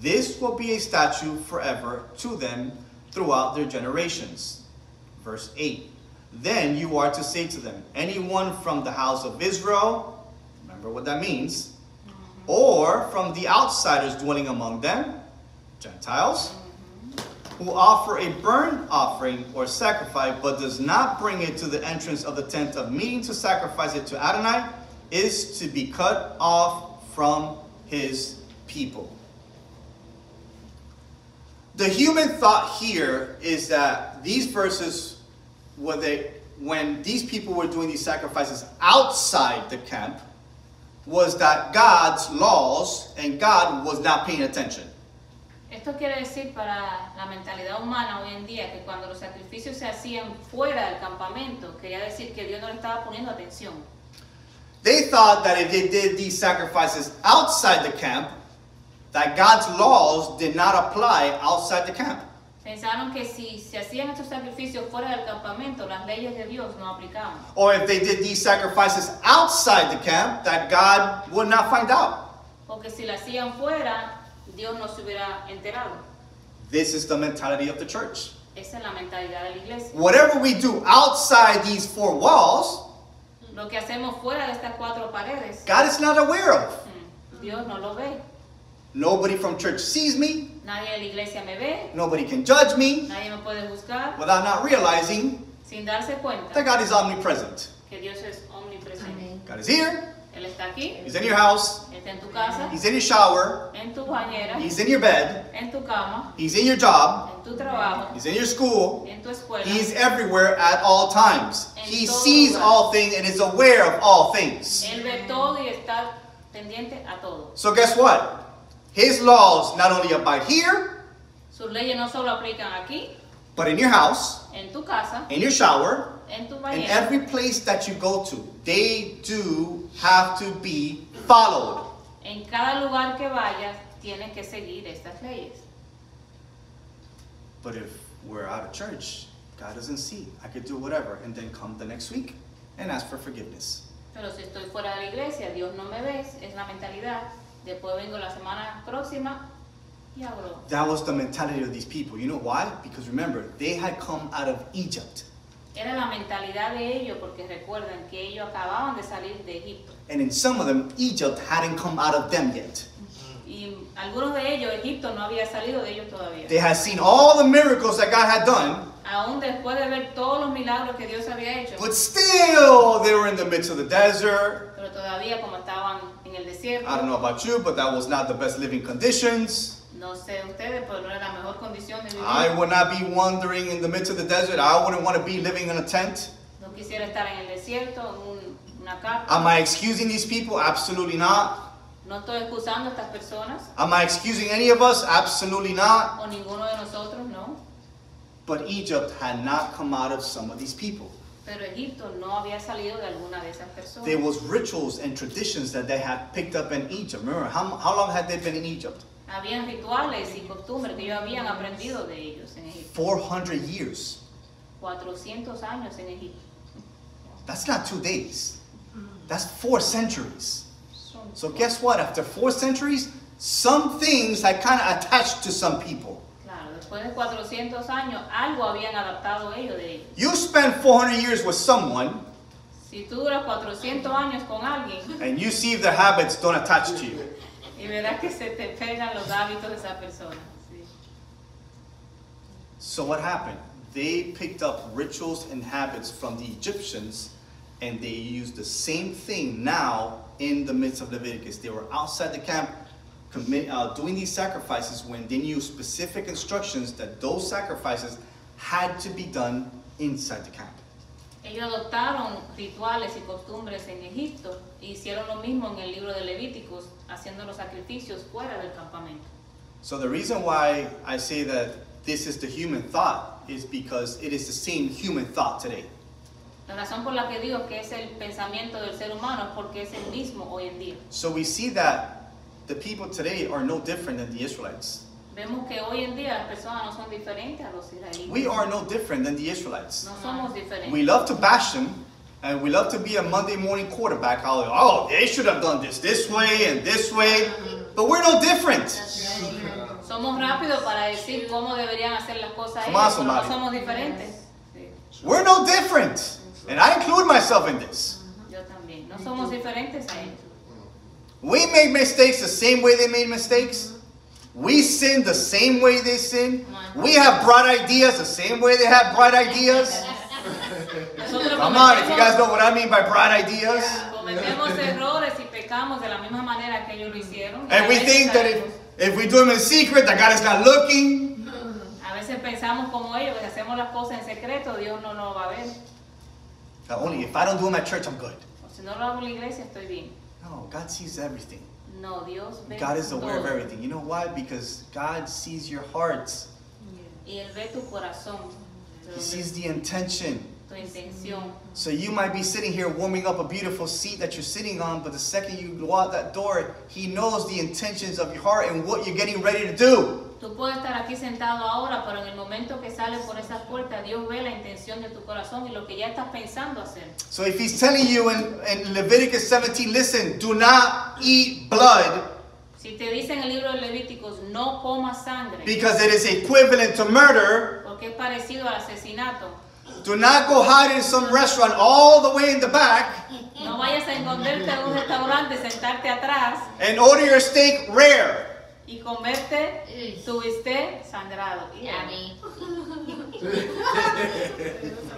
This will be a statute forever to them throughout their generations. Verse 8 Then you are to say to them, Anyone from the house of Israel, remember what that means, mm-hmm. or from the outsiders dwelling among them, Gentiles, who offer a burnt offering or sacrifice, but does not bring it to the entrance of the tent of meeting to sacrifice it to Adonai, is to be cut off from his people. The human thought here is that these verses, were they, when these people were doing these sacrifices outside the camp, was that God's laws and God was not paying attention. Esto quiere decir para la mentalidad humana hoy en día que cuando los sacrificios se hacían fuera del campamento, quería decir que Dios no le estaba poniendo atención. They thought that if they did these sacrifices outside the camp, that God's laws did not apply outside the camp. Pensaron que si se hacían estos sacrificios fuera del campamento, las leyes de Dios no aplicaban. Or if they did these sacrifices outside the camp, that God would not find out. Si hacían fuera, Dios no se hubiera enterado. This is the mentality of the church. Esa es la mentalidad de la iglesia. Whatever we do outside these four walls, Lo que hacemos fuera de estas cuatro paredes, God is not aware of. mm, Dios no lo ve. Nobody from church sees me. Nadie de la iglesia me ve, Nobody can judge me nadie me puede juzgar without not realizing sin darse cuenta that God is omnipresent. que Dios es omnipresente. God is here. Él está aquí, He's in your house. está en tu casa, He's in your shower. en tu bañera, He's in your bed. en tu cama, He's in your job. en tu trabajo, He's in your school. en tu escuela. He's everywhere at all times. En He sees lugar. all things and is aware of all things. Él ve todo y está pendiente a todo. So guess what? His laws not only abide here, Sus leyes no solo aplican aquí, but in your house, en tu casa, in your shower, en tu in every place that you go to. They do have to be followed. en cada lugar que vayas, tienes que seguir estas leyes. But if we're out of church, God doesn't see. I could do whatever and then come the next week and ask for forgiveness. Pero si estoy fuera de la iglesia, Dios no me ve, es la mentalidad. Después vengo la semana próxima y. That was the mentality of these people. You know why? Because remember, they had come out of Egypt. Era la mentalidad de ellos, porque recuerden que ellos acababan de salir de Egipto. And in some of them, Egypt hadn't come out of them yet. Y algunos de ellos, Egipto no había salido de ellos todavía. They had seen all the miracles that God had done, Aún después de ver todos los milagros que Dios había hecho. but still they were in the midst of the desert. Pero todavía como estaban en el desierto, I don't know about you, but that was not the best living conditions. no sé ustedes, pero no era la mejor condición de vivir. I would not be wandering in the midst of the desert. I wouldn't want to be living in a tent. No quisiera estar en el desierto, en un- una carpa. Am I excusing these people? Absolutely not. No estoy excusando a estas personas, Am I excusing any of us? Absolutely not. o ninguno de nosotros, no. But Egypt had not come out of some of these people. Pero Egipto no había salido de alguna de esas personas. There was rituals and traditions that they had picked up in Egypt. Remember, how, how long had they been in Egypt? Habían rituales y costumbres que ellos habían aprendido de ellos en Egipto. 400 years. 400 años en Egipto. That's not two days. That's four centuries. So guess what? After four centuries, some things had kind of attached to some people. Claro, después de 400 años, algo habían adaptado ellos de ellos. You spend 400 years with someone, Si tú duras 400 años con alguien and you see if the habits don't attach to you. Y verás que se te pegan los hábitos de esa persona. sí. So what happened? They picked up rituals and habits from the Egyptians and they used the same thing now in the midst of Leviticus. They were outside the camp commit, uh, doing these sacrifices when they knew specific instructions that those sacrifices had to be done inside the camp. Ellos adoptaron rituales y costumbres en Egipto e hicieron lo mismo en el libro de Levíticos, haciendo los sacrificios fuera del campamento. So the reason why I say that this is the human thought is because it is the same human thought today. La razón por la que digo que es el pensamiento del ser humano es porque es el mismo hoy en día. So we see that the people today are no different than the Israelites. Vemos que hoy en día las personas no son diferentes a los israelíes. We are no different than the Israelites. No somos diferentes. We love to bash them, and we love to be a Monday morning quarterback. Oh, they should have done this this way and this way, but we're no different. Somos rápidos para decir cómo deberían hacer las cosas Come on, ellos, no somebody. somos diferentes. We're no different, and I include myself in this. yo también. No somos diferentes a ellos. We make mistakes the same way they made mistakes. We sin the same way they sin. We have bright ideas the same way they have bright ideas. Come on, if you guys know what I mean by bright ideas. cometemos errores y pecamos de la misma manera que ellos lo hicieron. Y And we think that if, if we do them in secret, that God is not looking. A veces pensamos como ellos, que si hacemos las cosas en secreto, Dios no nos va a ver. That only if I don't do them at church, I'm good. No lo hago en la iglesia, estoy bien. No, God sees everything. No, Dios ve God is aware of everything. You know why? Because God sees your hearts. Y Él ve tu corazón, He sees the intention. So you might be sitting here warming up a beautiful seat that you're sitting on, but the second you go out that door, He knows the intentions of your heart and what you're getting ready to do. Tú puedes estar aquí sentado ahora, pero en el momento que sales por esa puerta, Dios ve la intención de tu corazón y lo que ya estás pensando hacer. So if He's telling you in, in Leviticus 17, listen, do not eat blood Si te dice en el libro de Levíticos, no comas sangre, because it is equivalent to murder, porque es parecido al asesinato. do not go hide in some restaurant all the way in the back No vayas a esconderte en un restaurante, sentarte atrás and order your steak rare. Y comerte Uy. tu bistec sangrado. Yummy.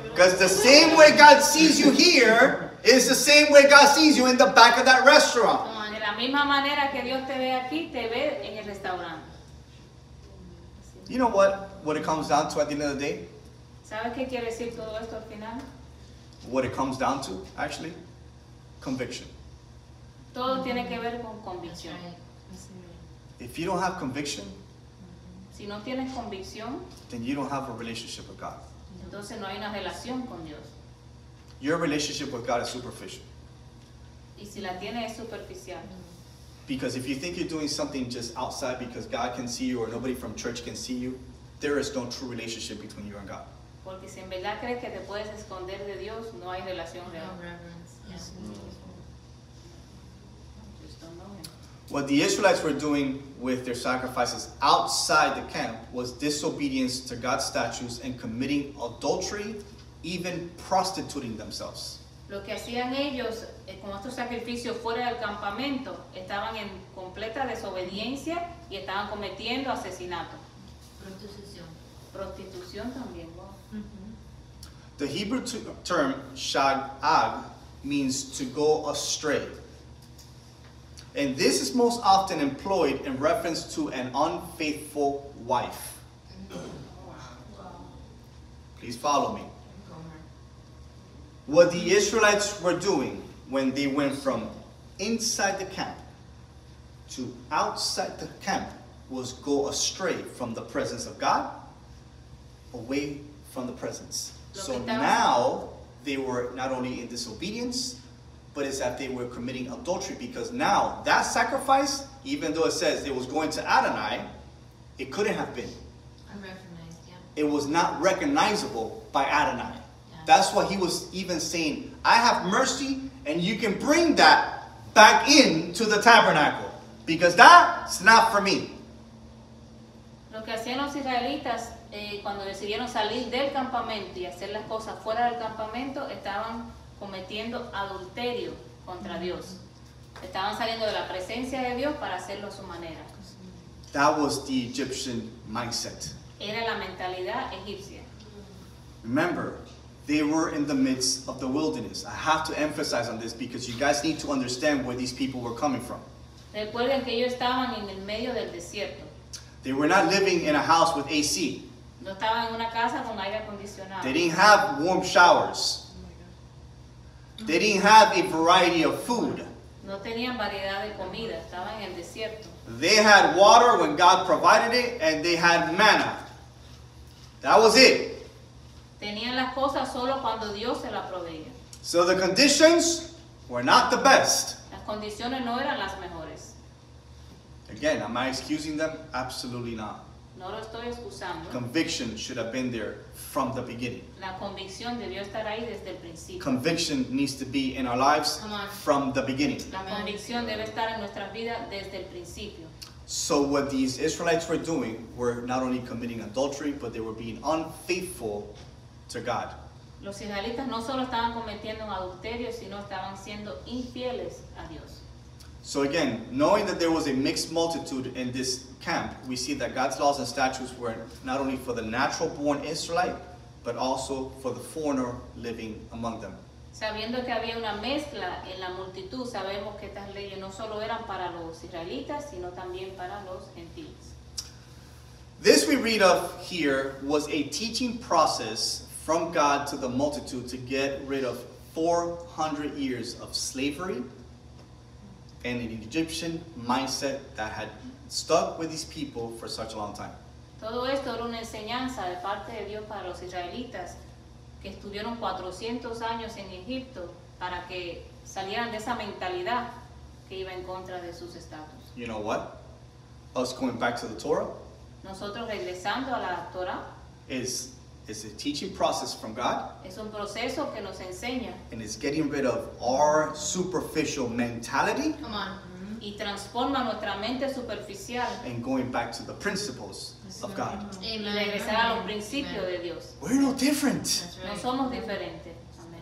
Because the same way God sees you here is the same way God sees you in the back of that restaurant. De la misma manera que Dios te ve aquí, te ve en el restaurante. You know what? What it comes down to at the end of the day? ¿Sabes qué quiere decir todo esto al final? What it comes down to, actually? Conviction. Todo tiene que ver con That's convicción. Right. If you don't have conviction, Si no tienes convicción, then you don't have a relationship with God. entonces no hay una relación con Dios. Your relationship with God is superficial. Y si la tienes es superficial. Because if you think you're doing something just outside because God can see you or nobody from church can see you, there is no true relationship between you and God. Porque si en verdad crees que te puedes esconder de Dios, no hay relación real. No reverence. Yeah. Just don't know him. What the Israelites were doing with their sacrifices outside the camp was disobedience to God's statutes and committing adultery, even prostituting themselves. Lo que hacían ellos eh, con estos sacrificios fuera del campamento, estaban en completa desobediencia y estaban cometiendo asesinato. Prostitución. Prostitución también. wow. The Hebrew term shagag means to go astray. And this is most often employed in reference to an unfaithful wife. Please follow me. What the Israelites were doing when they went from inside the camp to outside the camp was go astray from the presence of God, away from the presence. So now they were not only in disobedience, but it's that they were committing adultery because now that sacrifice, even though it says it was going to Adonai, it couldn't have been yeah. it was not recognizable by Adonai. Yeah. That's why he was even saying, I have mercy, and you can bring that back into the tabernacle. Because that's not for me. Lo que hacían los israelitas eh, cuando decidieron salir del campamento y hacer las cosas fuera del campamento, estaban cometiendo adulterio contra Dios. Estaban saliendo de la presencia de Dios para hacerlo a su manera. That was the Egyptian mindset. Era la mentalidad egipcia. Remember, they were in the midst of the wilderness. I have to emphasize on this because you guys need to understand where these people were coming from. Recuerden que ellos estaban en el medio del desierto. They were not living in a house with AC. No estaban en una casa con aire acondicionado. They didn't have warm showers. They didn't have a variety of food. No tenían variedad de comida, estaban en el desierto. They had water when God provided it, and they had manna. That was it. Tenían las cosas solo cuando Dios se las proveía. So the conditions were not the best. Las condiciones no eran las mejores. Again, am I excusing them? Absolutely not. No lo estoy excusando. Conviction should have been there from the beginning. La convicción debió estar ahí desde el principio. Conviction needs to be in our lives from the beginning. La convicción debe estar en nuestras vidas desde el principio. So what these Israelites were doing were not only committing adultery, but they were being unfaithful to God. Los israelitas no solo estaban cometiendo un adulterio, sino estaban siendo infieles a Dios. So again, knowing that there was a mixed multitude in this camp, we see that God's laws and statutes were not only for the natural born Israelite, but also for the foreigner living among them. Sabiendo que había una mezcla en la multitud, sabemos que estas leyes no solo eran para los israelitas, sino también para los gentiles. This we read of here was a teaching process from God to the multitude to get rid of 400 years of slavery and an Egyptian mindset that had stuck with these people for such a long time. Todo esto era una enseñanza de parte de Dios para los israelitas que estuvieron 400 años en Egipto para que salieran de esa mentalidad que iba en contra de sus estatus. You know what? Us going back to the Torah Nosotros regresando a la Torah is, is a teaching process from God es un proceso que nos enseña and it's getting rid of our superficial mentality Come on. y transforma nuestra mente superficial and going back to the principles of God. y regresar a los principios de Dios. We're no different. That's No somos diferentes. Amén.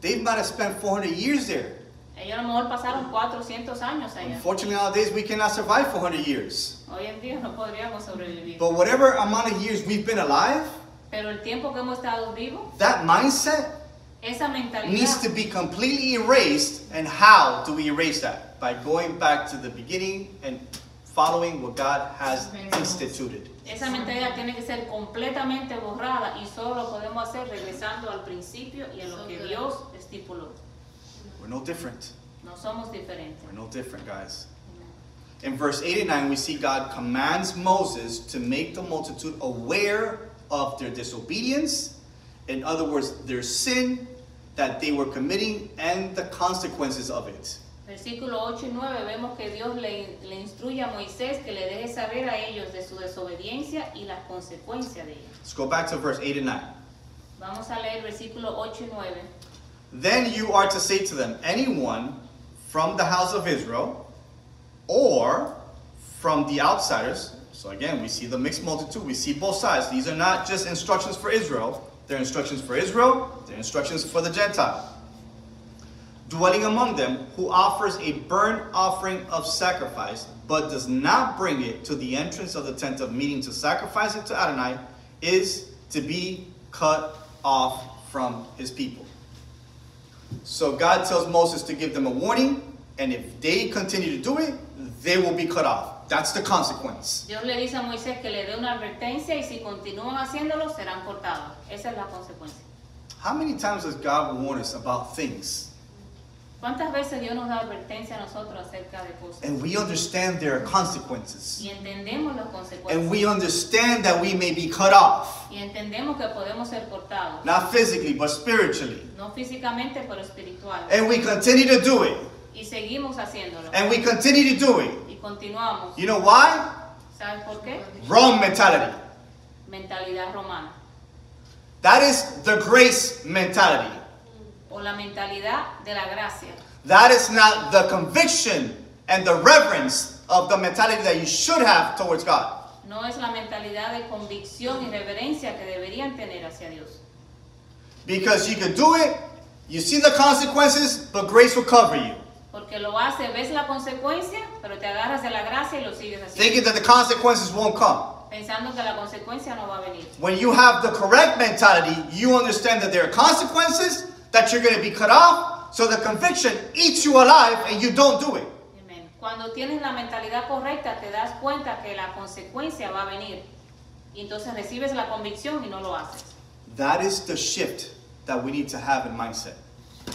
They might have spent 400 years there. Ellos a lo mejor pasaron 400 años allá. Unfortunately, nowadays we cannot survive 400 years. Hoy en día no podríamos sobrevivir. But whatever amount of years we've been alive, Pero el tiempo que hemos estado vivos, that mindset esa needs to be completely erased. And how do we erase that? By going back to the beginning and following what God has instituted. Esa mentalidad tiene que ser completamente borrada y solo lo podemos hacer regresando al principio y a lo que Dios estipuló. We're no different. No somos diferentes. We're no different, guys. In verse 89, we see God commands Moses to make the multitude aware of their disobedience. In other words, their sin that they were committing and the consequences of it. Versículo 8 y 9 vemos que Dios le, le instruye a Moisés que le deje saber a ellos de su desobediencia y las consecuencias de ella. Let's go back to verse 8 and 9. Vamos a leer versículo 8 y 9. Then you are to say to them, anyone from the house of Israel or from the outsiders. So again, we see the mixed multitude, we see both sides. These are not just instructions for Israel, they're instructions for Israel, they're instructions for the Gentile. Dwelling among them, who offers a burnt offering of sacrifice, but does not bring it to the entrance of the tent of meeting to sacrifice it to Adonai, is to be cut off from his people. So God tells Moses to give them a warning, and if they continue to do it, they will be cut off. That's the consequence. Dios le dice a Moisés que le dé una advertencia y si continúan haciéndolo serán cortados. Esa es la consecuencia. How many times does God warn us about things ¿Cuántas veces Dios nos da advertencia a nosotros acerca de cosas? and we understand there are consequences? Y entendemos las And consecuencias. we understand that we may be cut off, Y entendemos que podemos ser cortados. not physically, but spiritually. No físicamente, pero espiritual. And we continue to do it, Y seguimos haciéndolo. and we continue to do it. Continuamos. You know why? ¿Sabes por qué? Wrong mentality. Mentalidad romana. That is the grace mentality. O la mentalidad de la gracia. That is not the conviction and the reverence of the mentality that you should have towards God. No es la mentalidad de convicción y reverencia que deberían tener hacia Dios. Because you can do it, you see the consequences, but grace will cover you. Porque lo hace, ves la consecuencia, pero te agarras de la gracia y lo sigues haciendo. thinking that the consequences won't come. Pensando que la consecuencia no va a venir. When you have the correct mentality, you understand that there are consequences, that you're going to be cut off, so the conviction eats you alive and you don't do it. Cuando tienes la mentalidad correcta, te das cuenta que la consecuencia va a venir. Y entonces recibes la convicción y no lo haces. That is the shift that we need to have in mindset.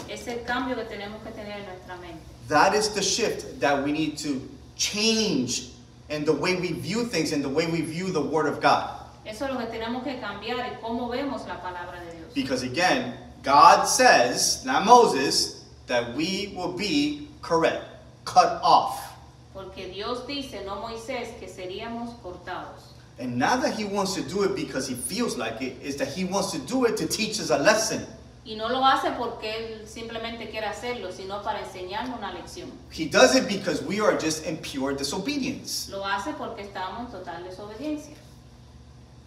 Es el cambio que tenemos que tener en nuestra mente. That is the shift that we need to change in the way we view things and the way we view the Word of God. Eso es lo que tenemos que cambiar y cómo vemos la palabra de Dios. Because again, God says, not Moses, that we will be correct, cut off. Porque Dios dice, no Moisés, que seríamos cortados. And not that He wants to do it because He feels like it, is that He wants to do it to teach us a lesson. Y no lo hace porque Él simplemente quiere hacerlo, sino para enseñarnos una lección. He does it because we are just in pure disobedience. Lo hace porque estamos en total desobediencia.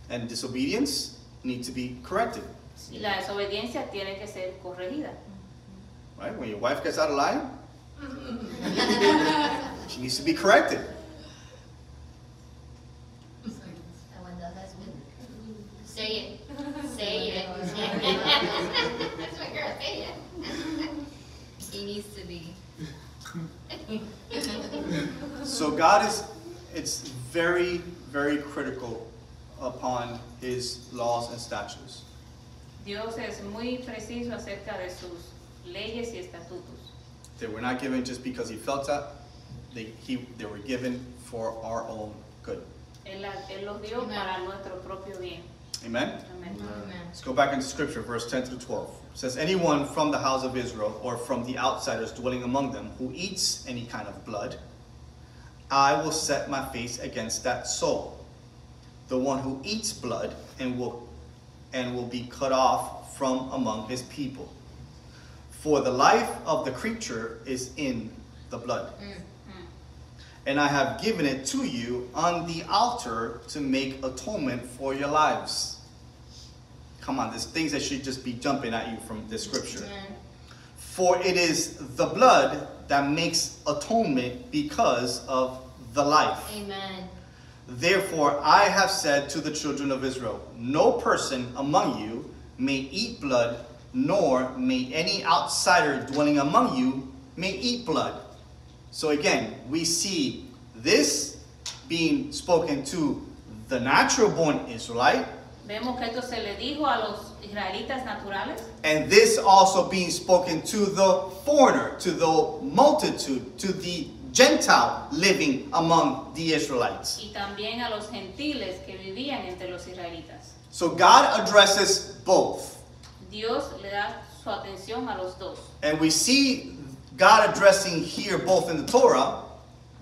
And disobedience needs to be corrected. Y la desobediencia tiene que ser corregida. Right? When your wife gets out of line, she needs to be corrected. And when the husband, say it, say it. That's my girl, say it. He needs to be. So God is, it's very, very critical upon His laws and statutes. Dios es muy preciso acerca de sus leyes y estatutos. They were not given just because He felt that. They, he, they were given for our own good. Él, Él los dio para nuestro propio bien. Amen? Amén. Amen. Let's go back into scripture, verse 10 through 12. It says, Anyone from the house of Israel or from the outsiders dwelling among them who eats any kind of blood, I will set my face against that soul. The one who eats blood and will and will be cut off from among his people. For the life of the creature is in the blood. Mm. And I have given it to you on the altar to make atonement for your lives. Come on, there's things that should just be jumping at you from this scripture. Amen. For it is the blood that makes atonement because of the life. Amen. Therefore, I have said to the children of Israel No person among you may eat blood, nor may any outsider dwelling among you may eat blood. So again, we see this being spoken to the natural born Israelite, Vemos que esto se le dijo a los israelitas naturales and this also being spoken to the foreigner, to the multitude, to the Gentile living among the Israelites. y también a los gentiles que vivían entre los israelitas. So God addresses both. Dios le da su atención a los dos. And we see God addressing here both in the Torah,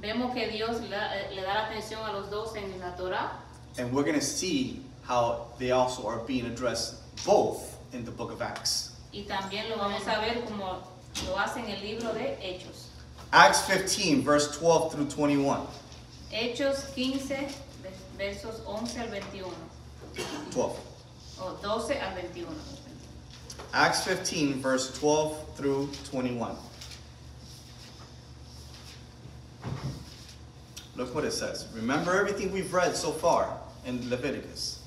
Vemos que Dios le, da- le da atención a los dos en la Torah and we're going to see how they also are being addressed both in the book of Acts. y también lo vamos a ver como lo hace en el libro de Hechos. Acts 15, verse 12 through 21. Hechos 15, versos 11 al 21, 12. o 12 al 21. Acts 15, verse 12 through 21. Look what it says. Remember everything we've read so far in Leviticus.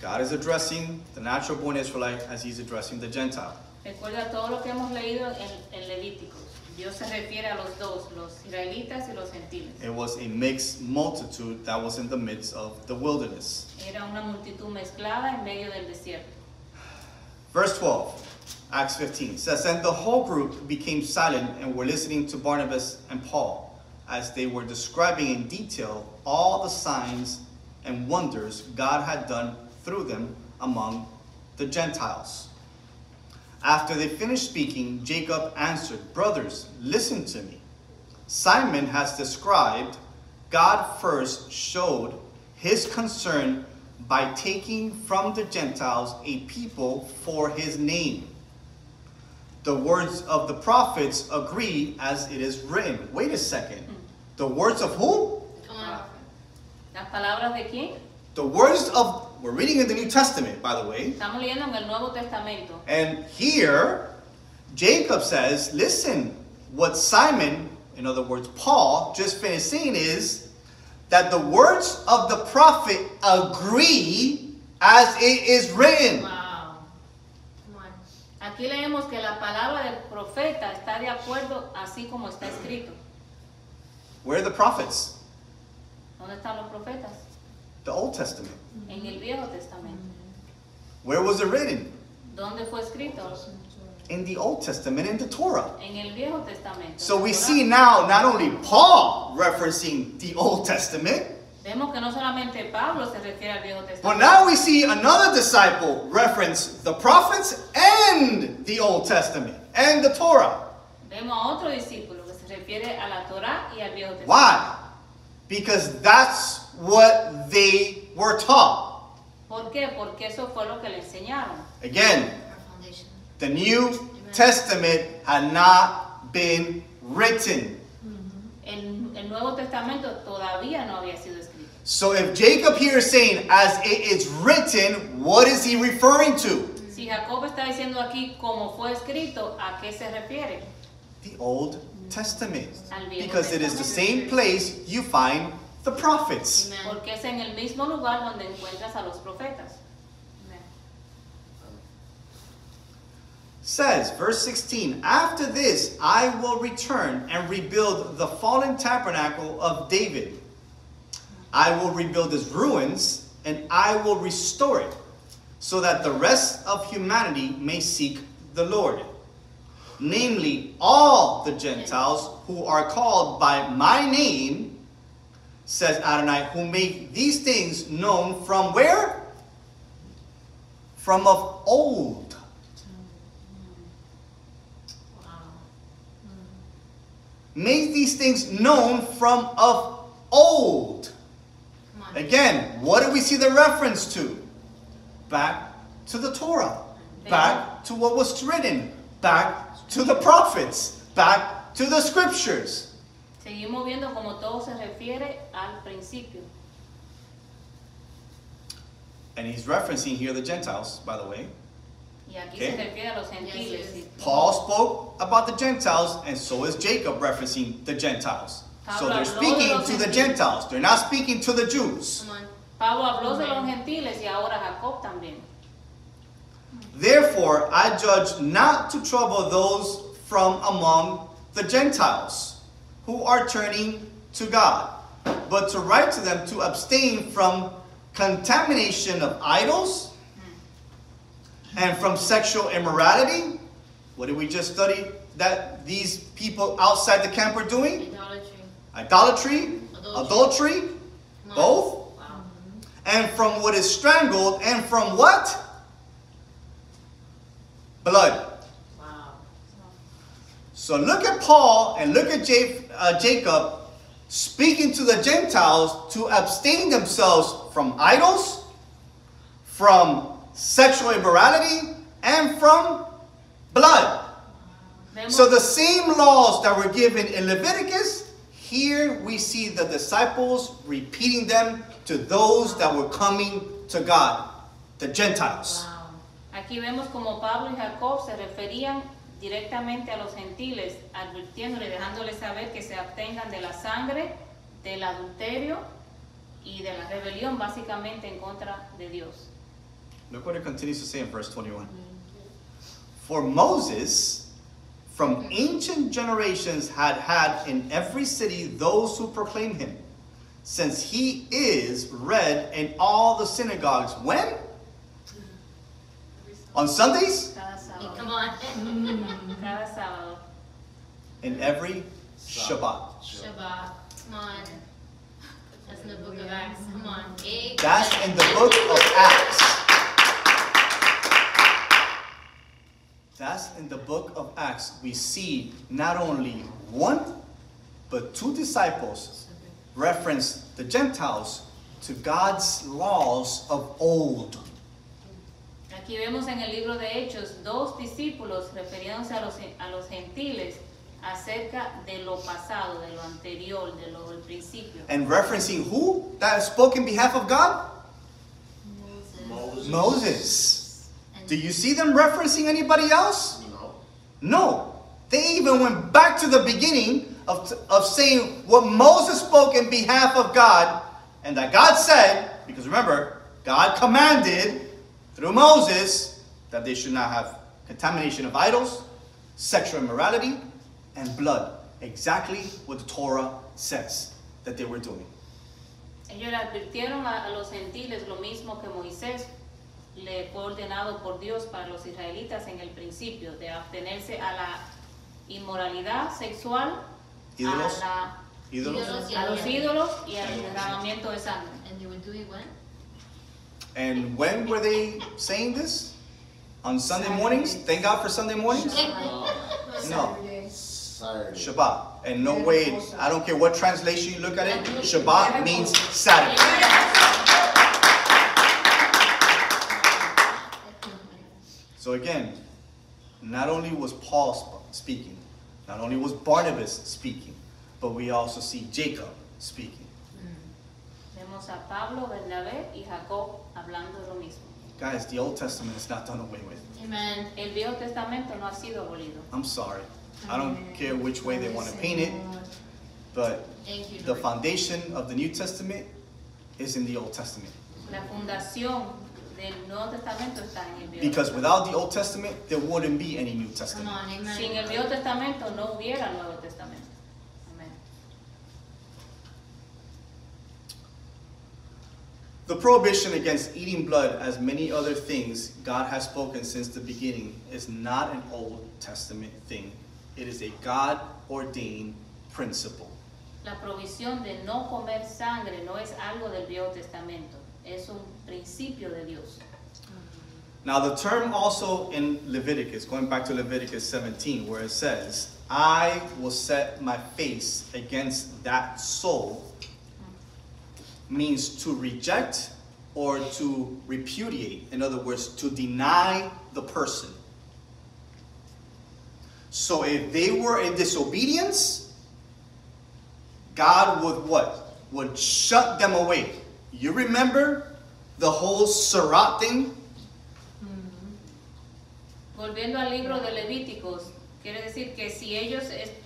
God is addressing the natural born Israelite as he's addressing the Gentile. Recuerda todo lo que hemos leído en, en Levíticos. Dios se refiere a los dos, los israelitas y los gentiles. It was a mixed multitude that was in the midst of the wilderness. Era una multitud mezclada en medio del desierto. Verse 12, Acts 15 says, And the whole group became silent and were listening to Barnabas and Paul as they were describing in detail all the signs and wonders God had done through them among the Gentiles. After they finished speaking, Jacob answered, Brothers, listen to me. Simon has described God first showed his concern by taking from the Gentiles a people for his name. The words of the prophets agree as it is written. Wait a second. The words of who? ¿Las palabras de quién? The words of, we're reading in the New Testament, by the way. Estamos leyendo en el Nuevo Testamento. And here, Jacob says, listen, what Simon, in other words, Paul, just finished saying is that the words of the prophet agree as it is written. Wow. Aquí leemos que la palabra del profeta está de acuerdo así como está escrito. Where are the prophets? ¿Dónde están los profetas? The Old Testament. En el Viejo Testamento. Where was it written? ¿Dónde fue escrito? In the Old Testament, in the Torah. En el Viejo Testamento. So we see now not only Paul referencing the Old Testament, Vemos que no solamente Pablo se refiere al Viejo but now we see another disciple reference the prophets and the Old Testament and the Torah. Vemos a otro discípulo refiere a la Torá y al Viejo Testamento. Why? Because that's what they were taught. ¿Por qué? Porque eso fue lo que le enseñaron. Again, the New Testament had not been written. Mm-hmm. El, el Nuevo Testamento todavía no había sido escrito. So if Jacob here is saying, as it is written, what is he referring to? Si Jacob está diciendo aquí como fue escrito, ¿a qué se refiere? The Old Testament. Because it is the same place you find the prophets. Porque es en el mismo lugar donde encuentras a los profetas. Says, verse 16, After this I will return and rebuild the fallen tabernacle of David. I will rebuild its ruins and I will restore it, so that the rest of humanity may seek the Lord. Namely, all the Gentiles who are called by my name, says Adonai, who make these things known from where? From of old. Wow. Make these things known from of old. Again, what do we see the reference to? Back to the Torah. Back to what was written. Back to the prophets. Back to the scriptures. Seguimos viendo como todo se refiere al principio. And he's referencing here the Gentiles, by the way. Y aquí Okay. se refiere a los gentiles. Yes, sí. yes. Paul spoke about the Gentiles, and so is Jacob referencing the Gentiles. So they're habló de speaking los to the gentiles. Gentiles. They're not speaking to the Jews. Pablo habló de los gentiles y ahora Jacob también. Therefore, I judge not to trouble those from among the Gentiles who are turning to God, but to write to them to abstain from contamination of idols and from sexual immorality. What did we just study that these people outside the camp are doing? Idolatry. Idolatry, Adultery. adultery, both, Wow. and from what is strangled, and from what? Blood. Wow. So look at Paul and look at uh, Jacob speaking to the Gentiles to abstain themselves from idols, from sexual immorality, and from blood. So the same laws that were given in Leviticus, here we see the disciples repeating them to those that were coming to God, the Gentiles. Wow. Aquí vemos como Pablo y Jacob se referían directamente a los gentiles, advirtiéndole y dejándoles saber que se abstengan de la sangre, del adulterio y de la rebelión básicamente en contra de Dios. Look what it continues to say in verse 21. For Moses, from ancient generations, had had in every city those who proclaim him, since he is read in all the synagogues. When? On Sundays? Cada Hey, sábado. come on. Mm. In every Shabbat. Shabbat. Come on. That's in the book of Acts. Come on. Hey, That's in the book of Acts. That's in the book of Acts. We see not only one, but two disciples reference the Gentiles to God's laws of old. Aquí vemos en el libro de Hechos dos discípulos refiriéndose a los, a los gentiles acerca de lo pasado, de lo anterior, de lo del principio. And referencing who that spoke in behalf of God? Moses. Moses. And Do you see them referencing anybody else? No. No, they even went back to the beginning of, of saying what Moses spoke in behalf of God, and that God said, because remember, God commanded through Moses that they should not have contamination of idols, sexual immorality, and blood. Exactly what the Torah says that they were doing. Ellos le advirtieron a, a los gentiles lo mismo que Moisés le fue ordenado por Dios para los israelitas en el principio, de abstenerse a la inmoralidad sexual, Ídolos. a, la- Ídolos. Ídolos. a los ídolos y al derramamiento de sangre. And they would do it when? And when were they saying this? On Sunday mornings? Thank God for Sunday mornings? No. Saturday. Shabbat. And no way, I don't care what translation you look at it, Shabbat means Saturday. So again, not only was Paul speaking, not only was Barnabas speaking, but we also see Jacob speaking. Vemos a Pablo, Bernabé y Jacob hablando lo mismo. Guys, the Old Testament is not done away with. Amen. El Viejo Testamento no ha sido abolido. I'm sorry. I don't care which way they want to paint it, but you, the foundation of the New Testament is in the Old Testament. La fundación del Nuevo Testamento está en el Viejo Because without the Old Testament, there wouldn't be any New Come Testament. on, amen. Sin el Viejo Testamento no hubiera Nuevo Testamento. The prohibition against eating blood, as many other things God has spoken since the beginning, is not an Old Testament thing. It is a God ordained principle. La provisión de no comer sangre no es algo del Viejo Testamento, es un principio de Dios. Now, the term also in Leviticus, going back to Leviticus 17, where it says, I will set my face against that soul, means to reject or to repudiate. In other words, to deny the person. So if they were in disobedience, God would what? Would shut them away. You remember the whole tzara'at thing? Mm-hmm. Volviendo al libro de Levíticos, quiere decir que si ellos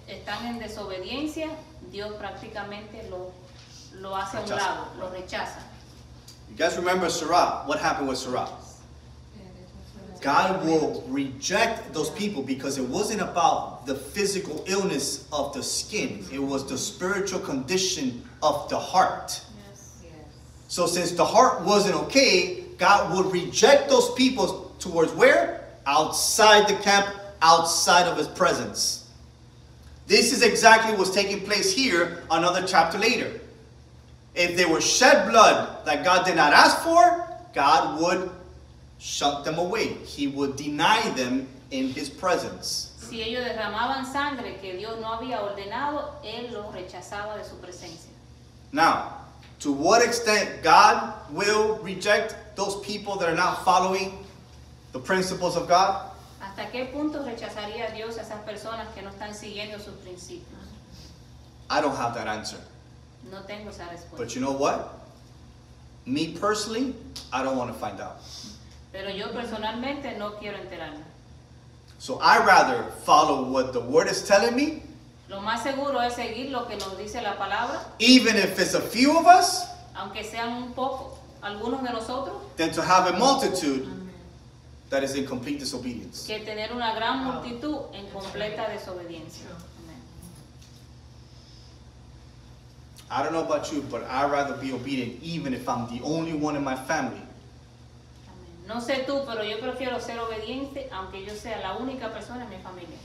están en desobediencia, Dios prácticamente lo, lo hace a un lado, lo rechaza. You guys remember tzara'at? What happened with tzara'at? God will reject those people because it wasn't about the physical illness of the skin, it was the spiritual condition of the heart. So, since the heart wasn't okay, God would reject those people towards where? Outside the camp, outside of His presence. This is exactly what's taking place here, another chapter later. If they were shed blood that God did not ask for, God would shut them away. He would deny them in His presence. Si ellos derramaban sangre que Dios no había ordenado, Él los rechazaba de su presencia. Now, to what extent God will reject those people that are not following the principles of God? ¿Hasta qué punto rechazaría Dios a esas personas que no están siguiendo sus principios? I don't have that answer. No tengo esa respuesta. But you know what? Me personally, I don't want to find out. Pero yo personalmente no quiero enterarme. So I rather follow what the word is telling me, Lo más seguro es seguir lo que nos dice la palabra, even if it's a few of us, aunque sean un poco, algunos de nosotros, than to have a multitude that is in complete disobedience. que tener una gran multitud en completa desobediencia. I don't know about you, but I'd rather be obedient even if I'm the only one in my family No sé tú, pero yo prefiero ser obediente aunque yo sea la única persona en mi familia,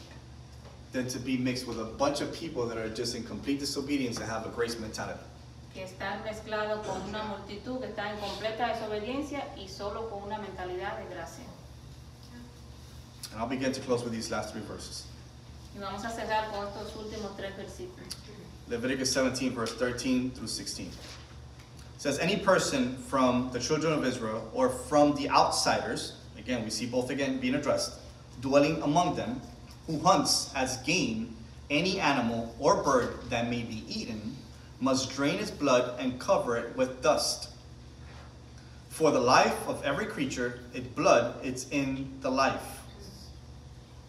than to be mixed with a bunch of people that are just in complete disobedience and have a grace mentality. que estar mezclado con una multitud que está en completa desobediencia y solo con una mentalidad de gracia. And I'll begin to close with these last three verses. Y vamos a cerrar con estos últimos tres versículos. Leviticus 17, verse 13 through 16. It says, Any person from the children of Israel or from the outsiders, again, we see both again being addressed, dwelling among them, who hunts as game any animal or bird that may be eaten, must drain its blood and cover it with dust. For the life of every creature, its blood, it's in the life.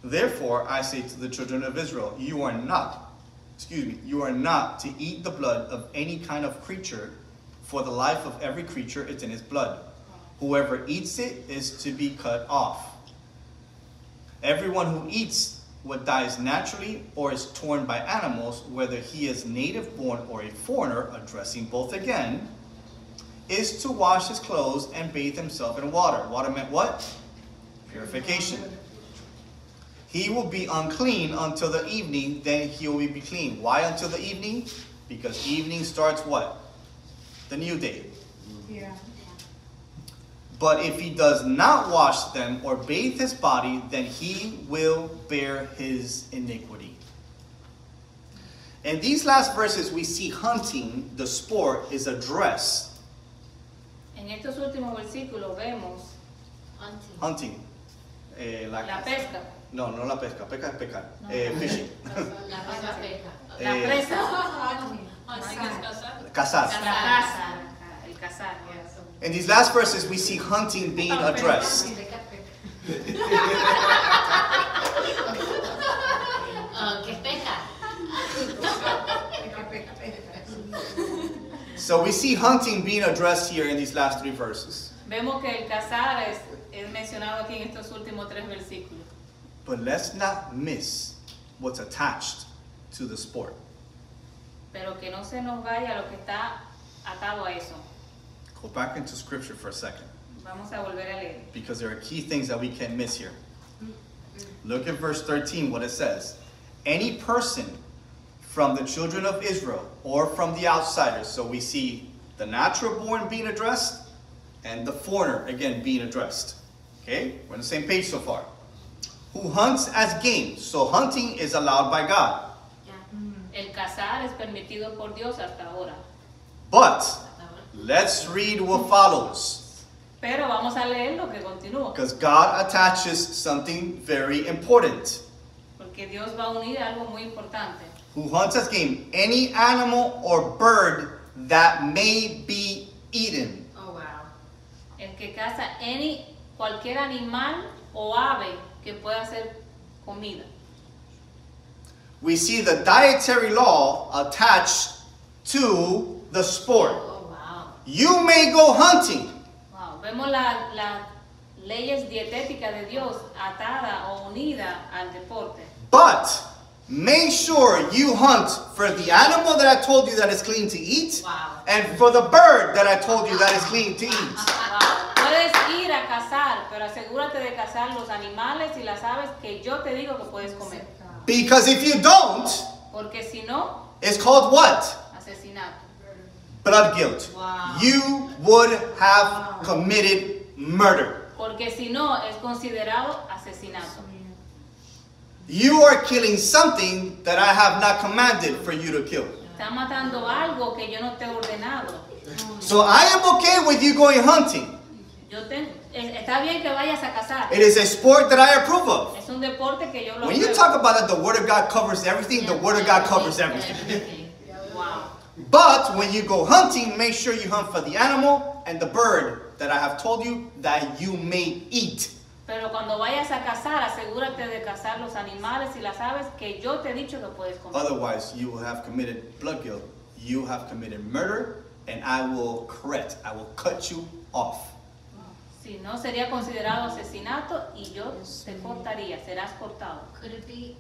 Therefore, I say to the children of Israel, you are not, excuse me, you are not to eat the blood of any kind of creature, for the life of every creature is in his blood. Whoever eats it is to be cut off. Everyone who eats what dies naturally or is torn by animals, whether he is native born or a foreigner, addressing both again, is to wash his clothes and bathe himself in water. Water meant what? Purification. He will be unclean until the evening, then he will be clean. Why until the evening? Because evening starts what? The new day. Yeah. But if he does not wash them or bathe his body, then he will bear his iniquity. In these last verses, we see hunting, the sport, is addressed. En estos últimos versículos vemos Hunting. Hunting. Eh, la, la pesca, no, no la pesca. Pesca es pescar. No. Eh, fishing. La cosa pesca. la Eh, presa, Cazar. la caza, el cazar. In these last verses, we see hunting being addressed. ¿Qué pesca? So we see hunting being addressed here in these last three verses. Vemos que el cazar es, es mencionado aquí en estos últimos tres versículos. But let's not miss what's attached to the sport. Pero que no se nos vaya lo que está atado a eso. Go back into scripture for a second Vamos a volver a leer. because there are key things that we can't miss here. Mm, mm. Look at verse 13, what it says. Any person from the children of Israel or from the outsiders, so we see the natural born being addressed and the foreigner again being addressed. Okay, we're on the same page so far. Who hunts as game, so hunting is allowed by God. El cazar es permitido por Dios hasta ahora. But let's read what follows. Pero vamos a leer lo que continúa. Because God attaches something very important. Porque Dios va a unir algo muy importante. Who hunts as game any animal or bird that may be eaten. Oh, wow. El que caza any, cualquier animal o ave que pueda comida. We see the dietary law attached to the sport. Oh, wow. You may go hunting, Wow. Vemos la- leyes dietéticas de Dios atada o unida al deporte. but make sure you hunt for the animal that I told you that is clean to eat Wow. and for the bird that I told you that is clean to eat. Wow. Puedes ir a cazar, pero asegúrate de cazar los animales y las aves que yo te digo que puedes comer. Because if you don't, Porque si no, it's called what? asesinato. Blood guilt. Wow. You would have committed murder. Porque si no, es considerado asesinato. You are killing something that I have not commanded for you to kill. Estás matando algo que yo no te he ordenado. So I am okay with you going hunting. Yo te, eh, está bien que vayas a cazar. It is a sport that I approve of. Es un deporte que yo lo When you talk about it, the Word of God covers everything, the Word of God covers everything. Everything. Wow. But when you go hunting, make sure you hunt for the animal and the bird that I have told you that you may eat. Pero cuando vayas a cazar, asegúrate de cazar los animales y las aves que yo te he dicho que puedes comer. Otherwise, you will have committed blood guilt. You have committed murder, and I will correct. I will cut you off. Si no, sería considerado asesinato y yo te cortaría, serás cortado. Could it be,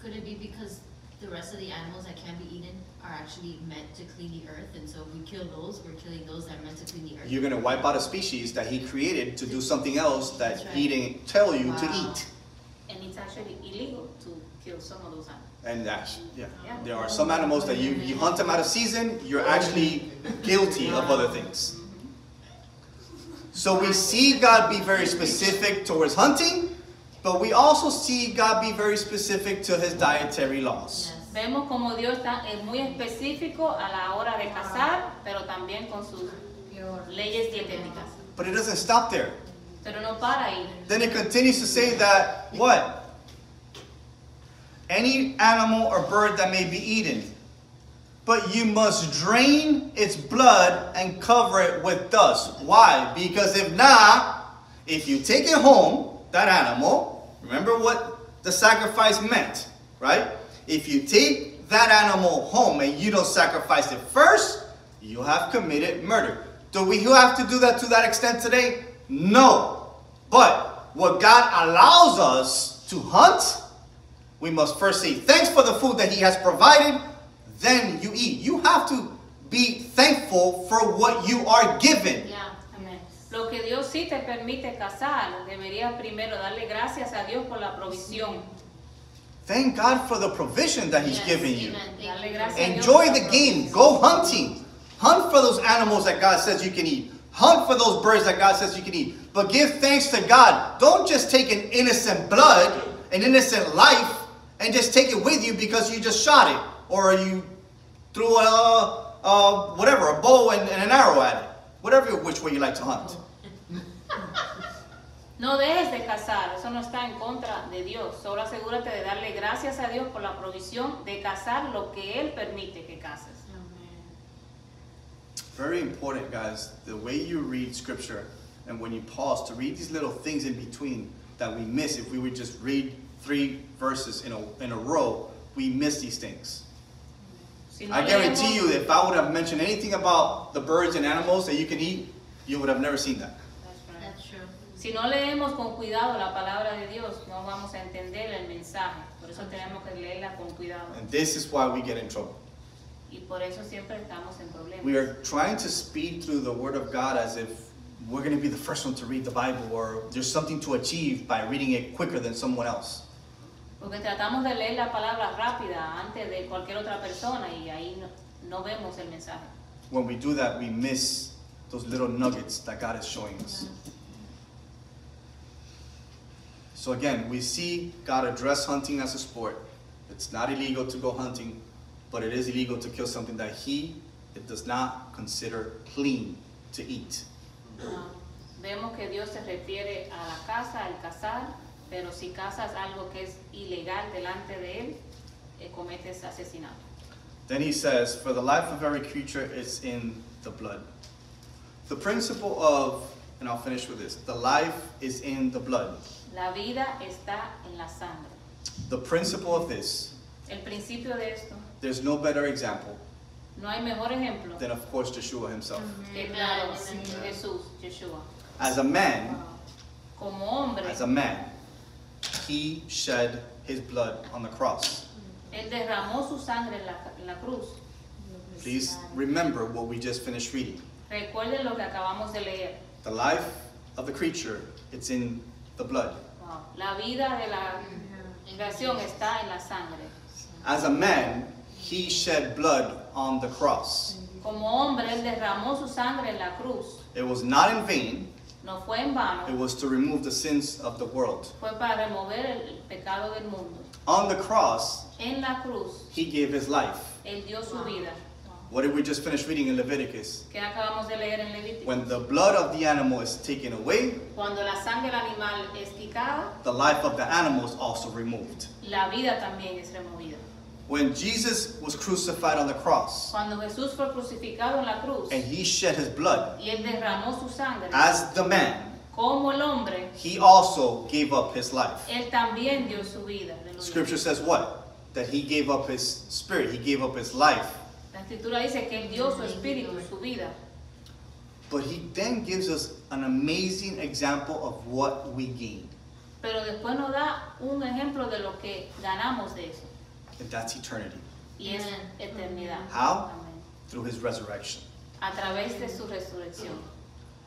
could it be because the rest of the animals that can't be eaten are actually meant to clean the earth, and so if we kill those, we're killing those that are meant to clean the earth? You're going to wipe out a species that he created to do something else that That's right. he didn't tell you to eat. And it's actually illegal to kill some of those animals. And that's, yeah. Yeah. There are some animals that you, you hunt them out of season, you're actually guilty of other things. So we see God be very specific towards hunting, but we also see God be very specific to his dietary laws. Vemos como Dios es eh, muy específico a la hora de cazar, pero también con sus leyes dietéticas. But it doesn't stop there. Pero no para ahí. Then it continues to say that what? Any animal or bird that may be eaten. But you must drain its blood and cover it with dust. Why? Because if not, if you take it home, that animal, remember what the sacrifice meant, right? If you take that animal home and you don't sacrifice it first, you have committed murder. Do we have to do that to that extent today? No. But what God allows us to hunt, we must first say thanks for the food that He has provided, then you eat. You have to be thankful for what you are given. Yeah. Lo que Dios sí te permite cazar, deberías primero darle gracias a Dios por la provisión. Thank God for the provision that He's Yes, given you. amen. Thank Dale you. gracias a Dios Enjoy the game. Go hunting. Hunt for those animals that God says you can eat. Hunt for those birds that God says you can eat. But give thanks to God. Don't just take an innocent blood, an innocent life, and just take it with you because you just shot it or you threw a, a whatever, a bow and, and an arrow at it. Whatever which way you like to hunt. No dejes de cazar, eso no está en contra de Dios. Solo asegúrate de darle gracias a Dios por la provisión de cazar lo que Él permite que caces. Very important, guys. The way you read scripture and when you pause to read these little things in between that we miss if we would just read three verses in a, in a row, we miss these things. Si I guarantee you, if I would have mentioned anything about the birds and animals that you can eat, you would have never seen that. That's right. That's true. Si no leemos con cuidado la palabra de Dios, no vamos a entender el mensaje. Por eso tenemos que leerla con cuidado. And this is why we get in trouble. Y por eso siempre estamos en problemas. We are trying to speed through the Word of God as if we're going to be the first one to read the Bible or there's something to achieve by reading it quicker than someone else. Porque tratamos de leer la palabra rápida antes de cualquier otra persona y ahí no, no vemos el mensaje. When we do that, we miss those little nuggets that God is showing us. So again, we see God address hunting as a sport. It's not illegal to go hunting, but it is illegal to kill something that He it does not consider clean to eat. Ah, vemos que Dios se refiere a la caza, al cazar, pero si cazas algo que es ilegal delante de Él, eh, cometes asesinato. Then he says, For the life of every creature is in the blood. The principle of, and I'll finish with this the life is in the blood. La vida está en la sangre. The principle of this, El principio de esto, there's no better example no hay mejor ejemplo than, of course, Yeshua himself. que Amen, claro, amen. Jesús, Yeshua. As a man, Como hombre, as a man, he shed his blood on the cross. Él derramó su sangre en la, en la cruz. Please remember what we just finished reading. Recuerden lo que acabamos de leer. The life of the creature, it's in the blood. Wow. La vida de la creación está en la sangre. As a man, he shed blood on the cross. Como hombre, Él derramó su sangre en la cruz. It was not in vain, No fue en vano, it was to remove the sins of the world. fue para remover el pecado del mundo. On the cross, En la cruz, he gave his life. Él dio su vida. What did we just finish reading in Leviticus? Que acabamos de leer en Levítico. When the blood of the animal is taken away, Cuando la sangre del animal es quicada, the life of the animal is also removed. la vida también es removida. When Jesus was crucified on the cross Cuando Jesús fue crucificado en la cruz and he shed his blood, y Él derramó su sangre, as the man, como el hombre, he also gave up his life. Él también dio su vida. Aleluya. Scripture says what? That he gave up his spirit, he gave up his life. La escritura dice que Él dio su espíritu, su vida. But he then gives us an amazing example of what we gain, Pero después nos da un ejemplo de lo que ganamos de eso. And that's eternity, Y es eternidad. How? Amén. through his resurrection. A través de su resurrección.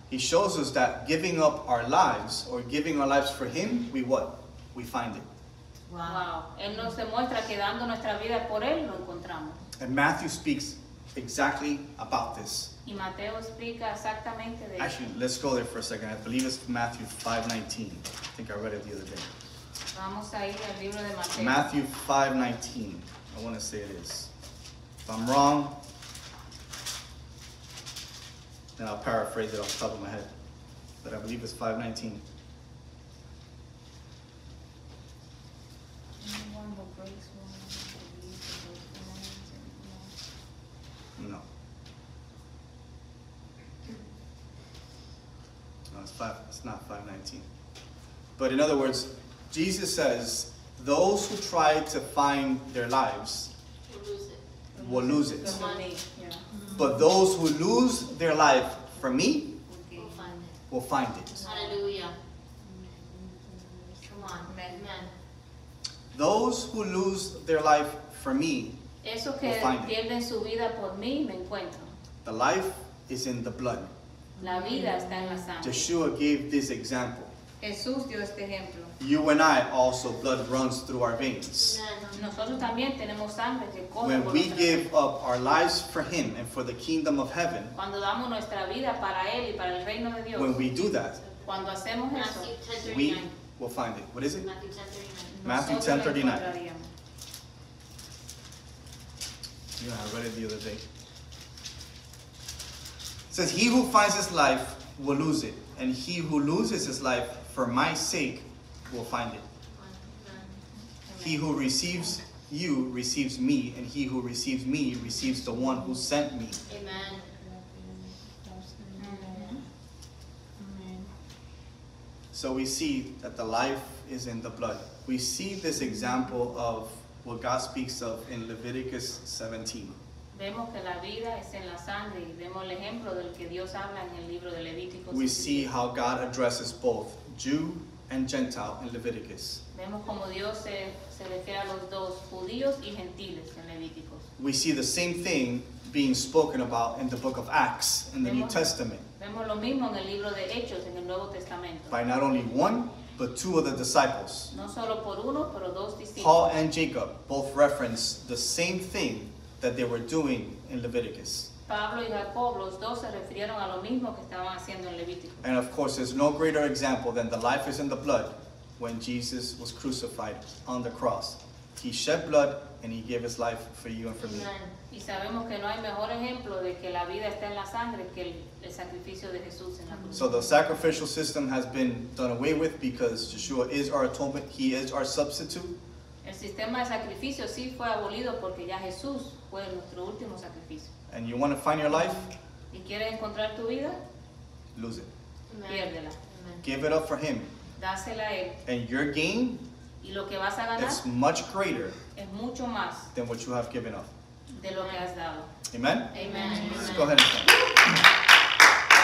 He shows us that giving up our lives or giving our lives for him, we what? We find it. Wow. Él nos demuestra que dando nuestra vida por Él lo encontramos. And Matthew speaks exactly about this. Y Mateo explica exactamente de. Actually, let's go there for a second. I believe it's Matthew 5:19. I think I read it the other day. Vamos a ir al libro de Mateo. Matthew 5:19. I want to say it is. If I'm wrong, then I'll paraphrase it off the top of my head. But I believe it's 5:19. No. No, it's five. It's not 5:19. But in other words, Jesus says Those who try to find their lives We'll lose it. will lose it. Como ni- ya. But those who lose their life for me We'll find it. will find it. Hallelujah. Come on. Amen. Amen. Those who lose their life for me, Esos que Will find it. su vida por mí me encuentran. the life is in the blood. La vida está en la sangre. Yeshua gave this example. Jesús dio este ejemplo. You and I also, blood runs through our veins. Nosotros también tenemos sangre que corre When por we nuestra give up our lives for Him and for the kingdom of heaven, Cuando damos nuestra vida para Él y para el reino de Dios, when we do that, cuando hacemos eso, Matthew ten we will find it. What is it? Matthew ten thirty-nine. Matthew nosotros lo 10:39. encontraríamos. Yeah, I read it the other day. It says, He who finds his life will lose it, and he who loses his life for my sake will find it. He who receives you receives me, and he who receives me receives the one who sent me. Amen. So we see that the life is in the blood. We see this example of what God speaks of in Leviticus 17. Vemos que la vida es en la sangre y vemos el ejemplo del que Dios habla en el libro de Levítico. We see how God addresses both Jew and Gentile in Leviticus. Vemos como Dios se, se refiere a los dos, judíos y gentiles en Levíticos. We see the same thing being spoken about in the book of Acts in the New Testament Vemos lo mismo en el libro de Hechos, en el Nuevo Testamento. by not only one, but two of the disciples. No solo por uno, pero dos discípulos. Paul and Jacob both reference the same thing that they were doing in Leviticus. Pablo y Jacob, los dos se refirieron a lo mismo que estaban haciendo en Levítico. And of course, there's no greater example than the life is in the blood when Jesus was crucified on the cross. He shed blood and he gave his life for you and for me. Y sabemos que no hay mejor ejemplo de que la vida está en la sangre que el, el sacrificio de Jesús en la cruz. So the sacrificial system has been done away with because Yeshua is our atonement, he is our substitute. El sistema de sacrificio sí fue abolido porque ya Jesús fue nuestro último sacrificio. And you want to find your life? ¿Y quieres encontrar tu vida? Lose it. Piérdela. Give it up for him. Dásela a Él. And your gain Y lo que vas a ganar is much greater es mucho más than what you have given up. de lo que has dado. Amen? Amen. Let's go ahead and stand.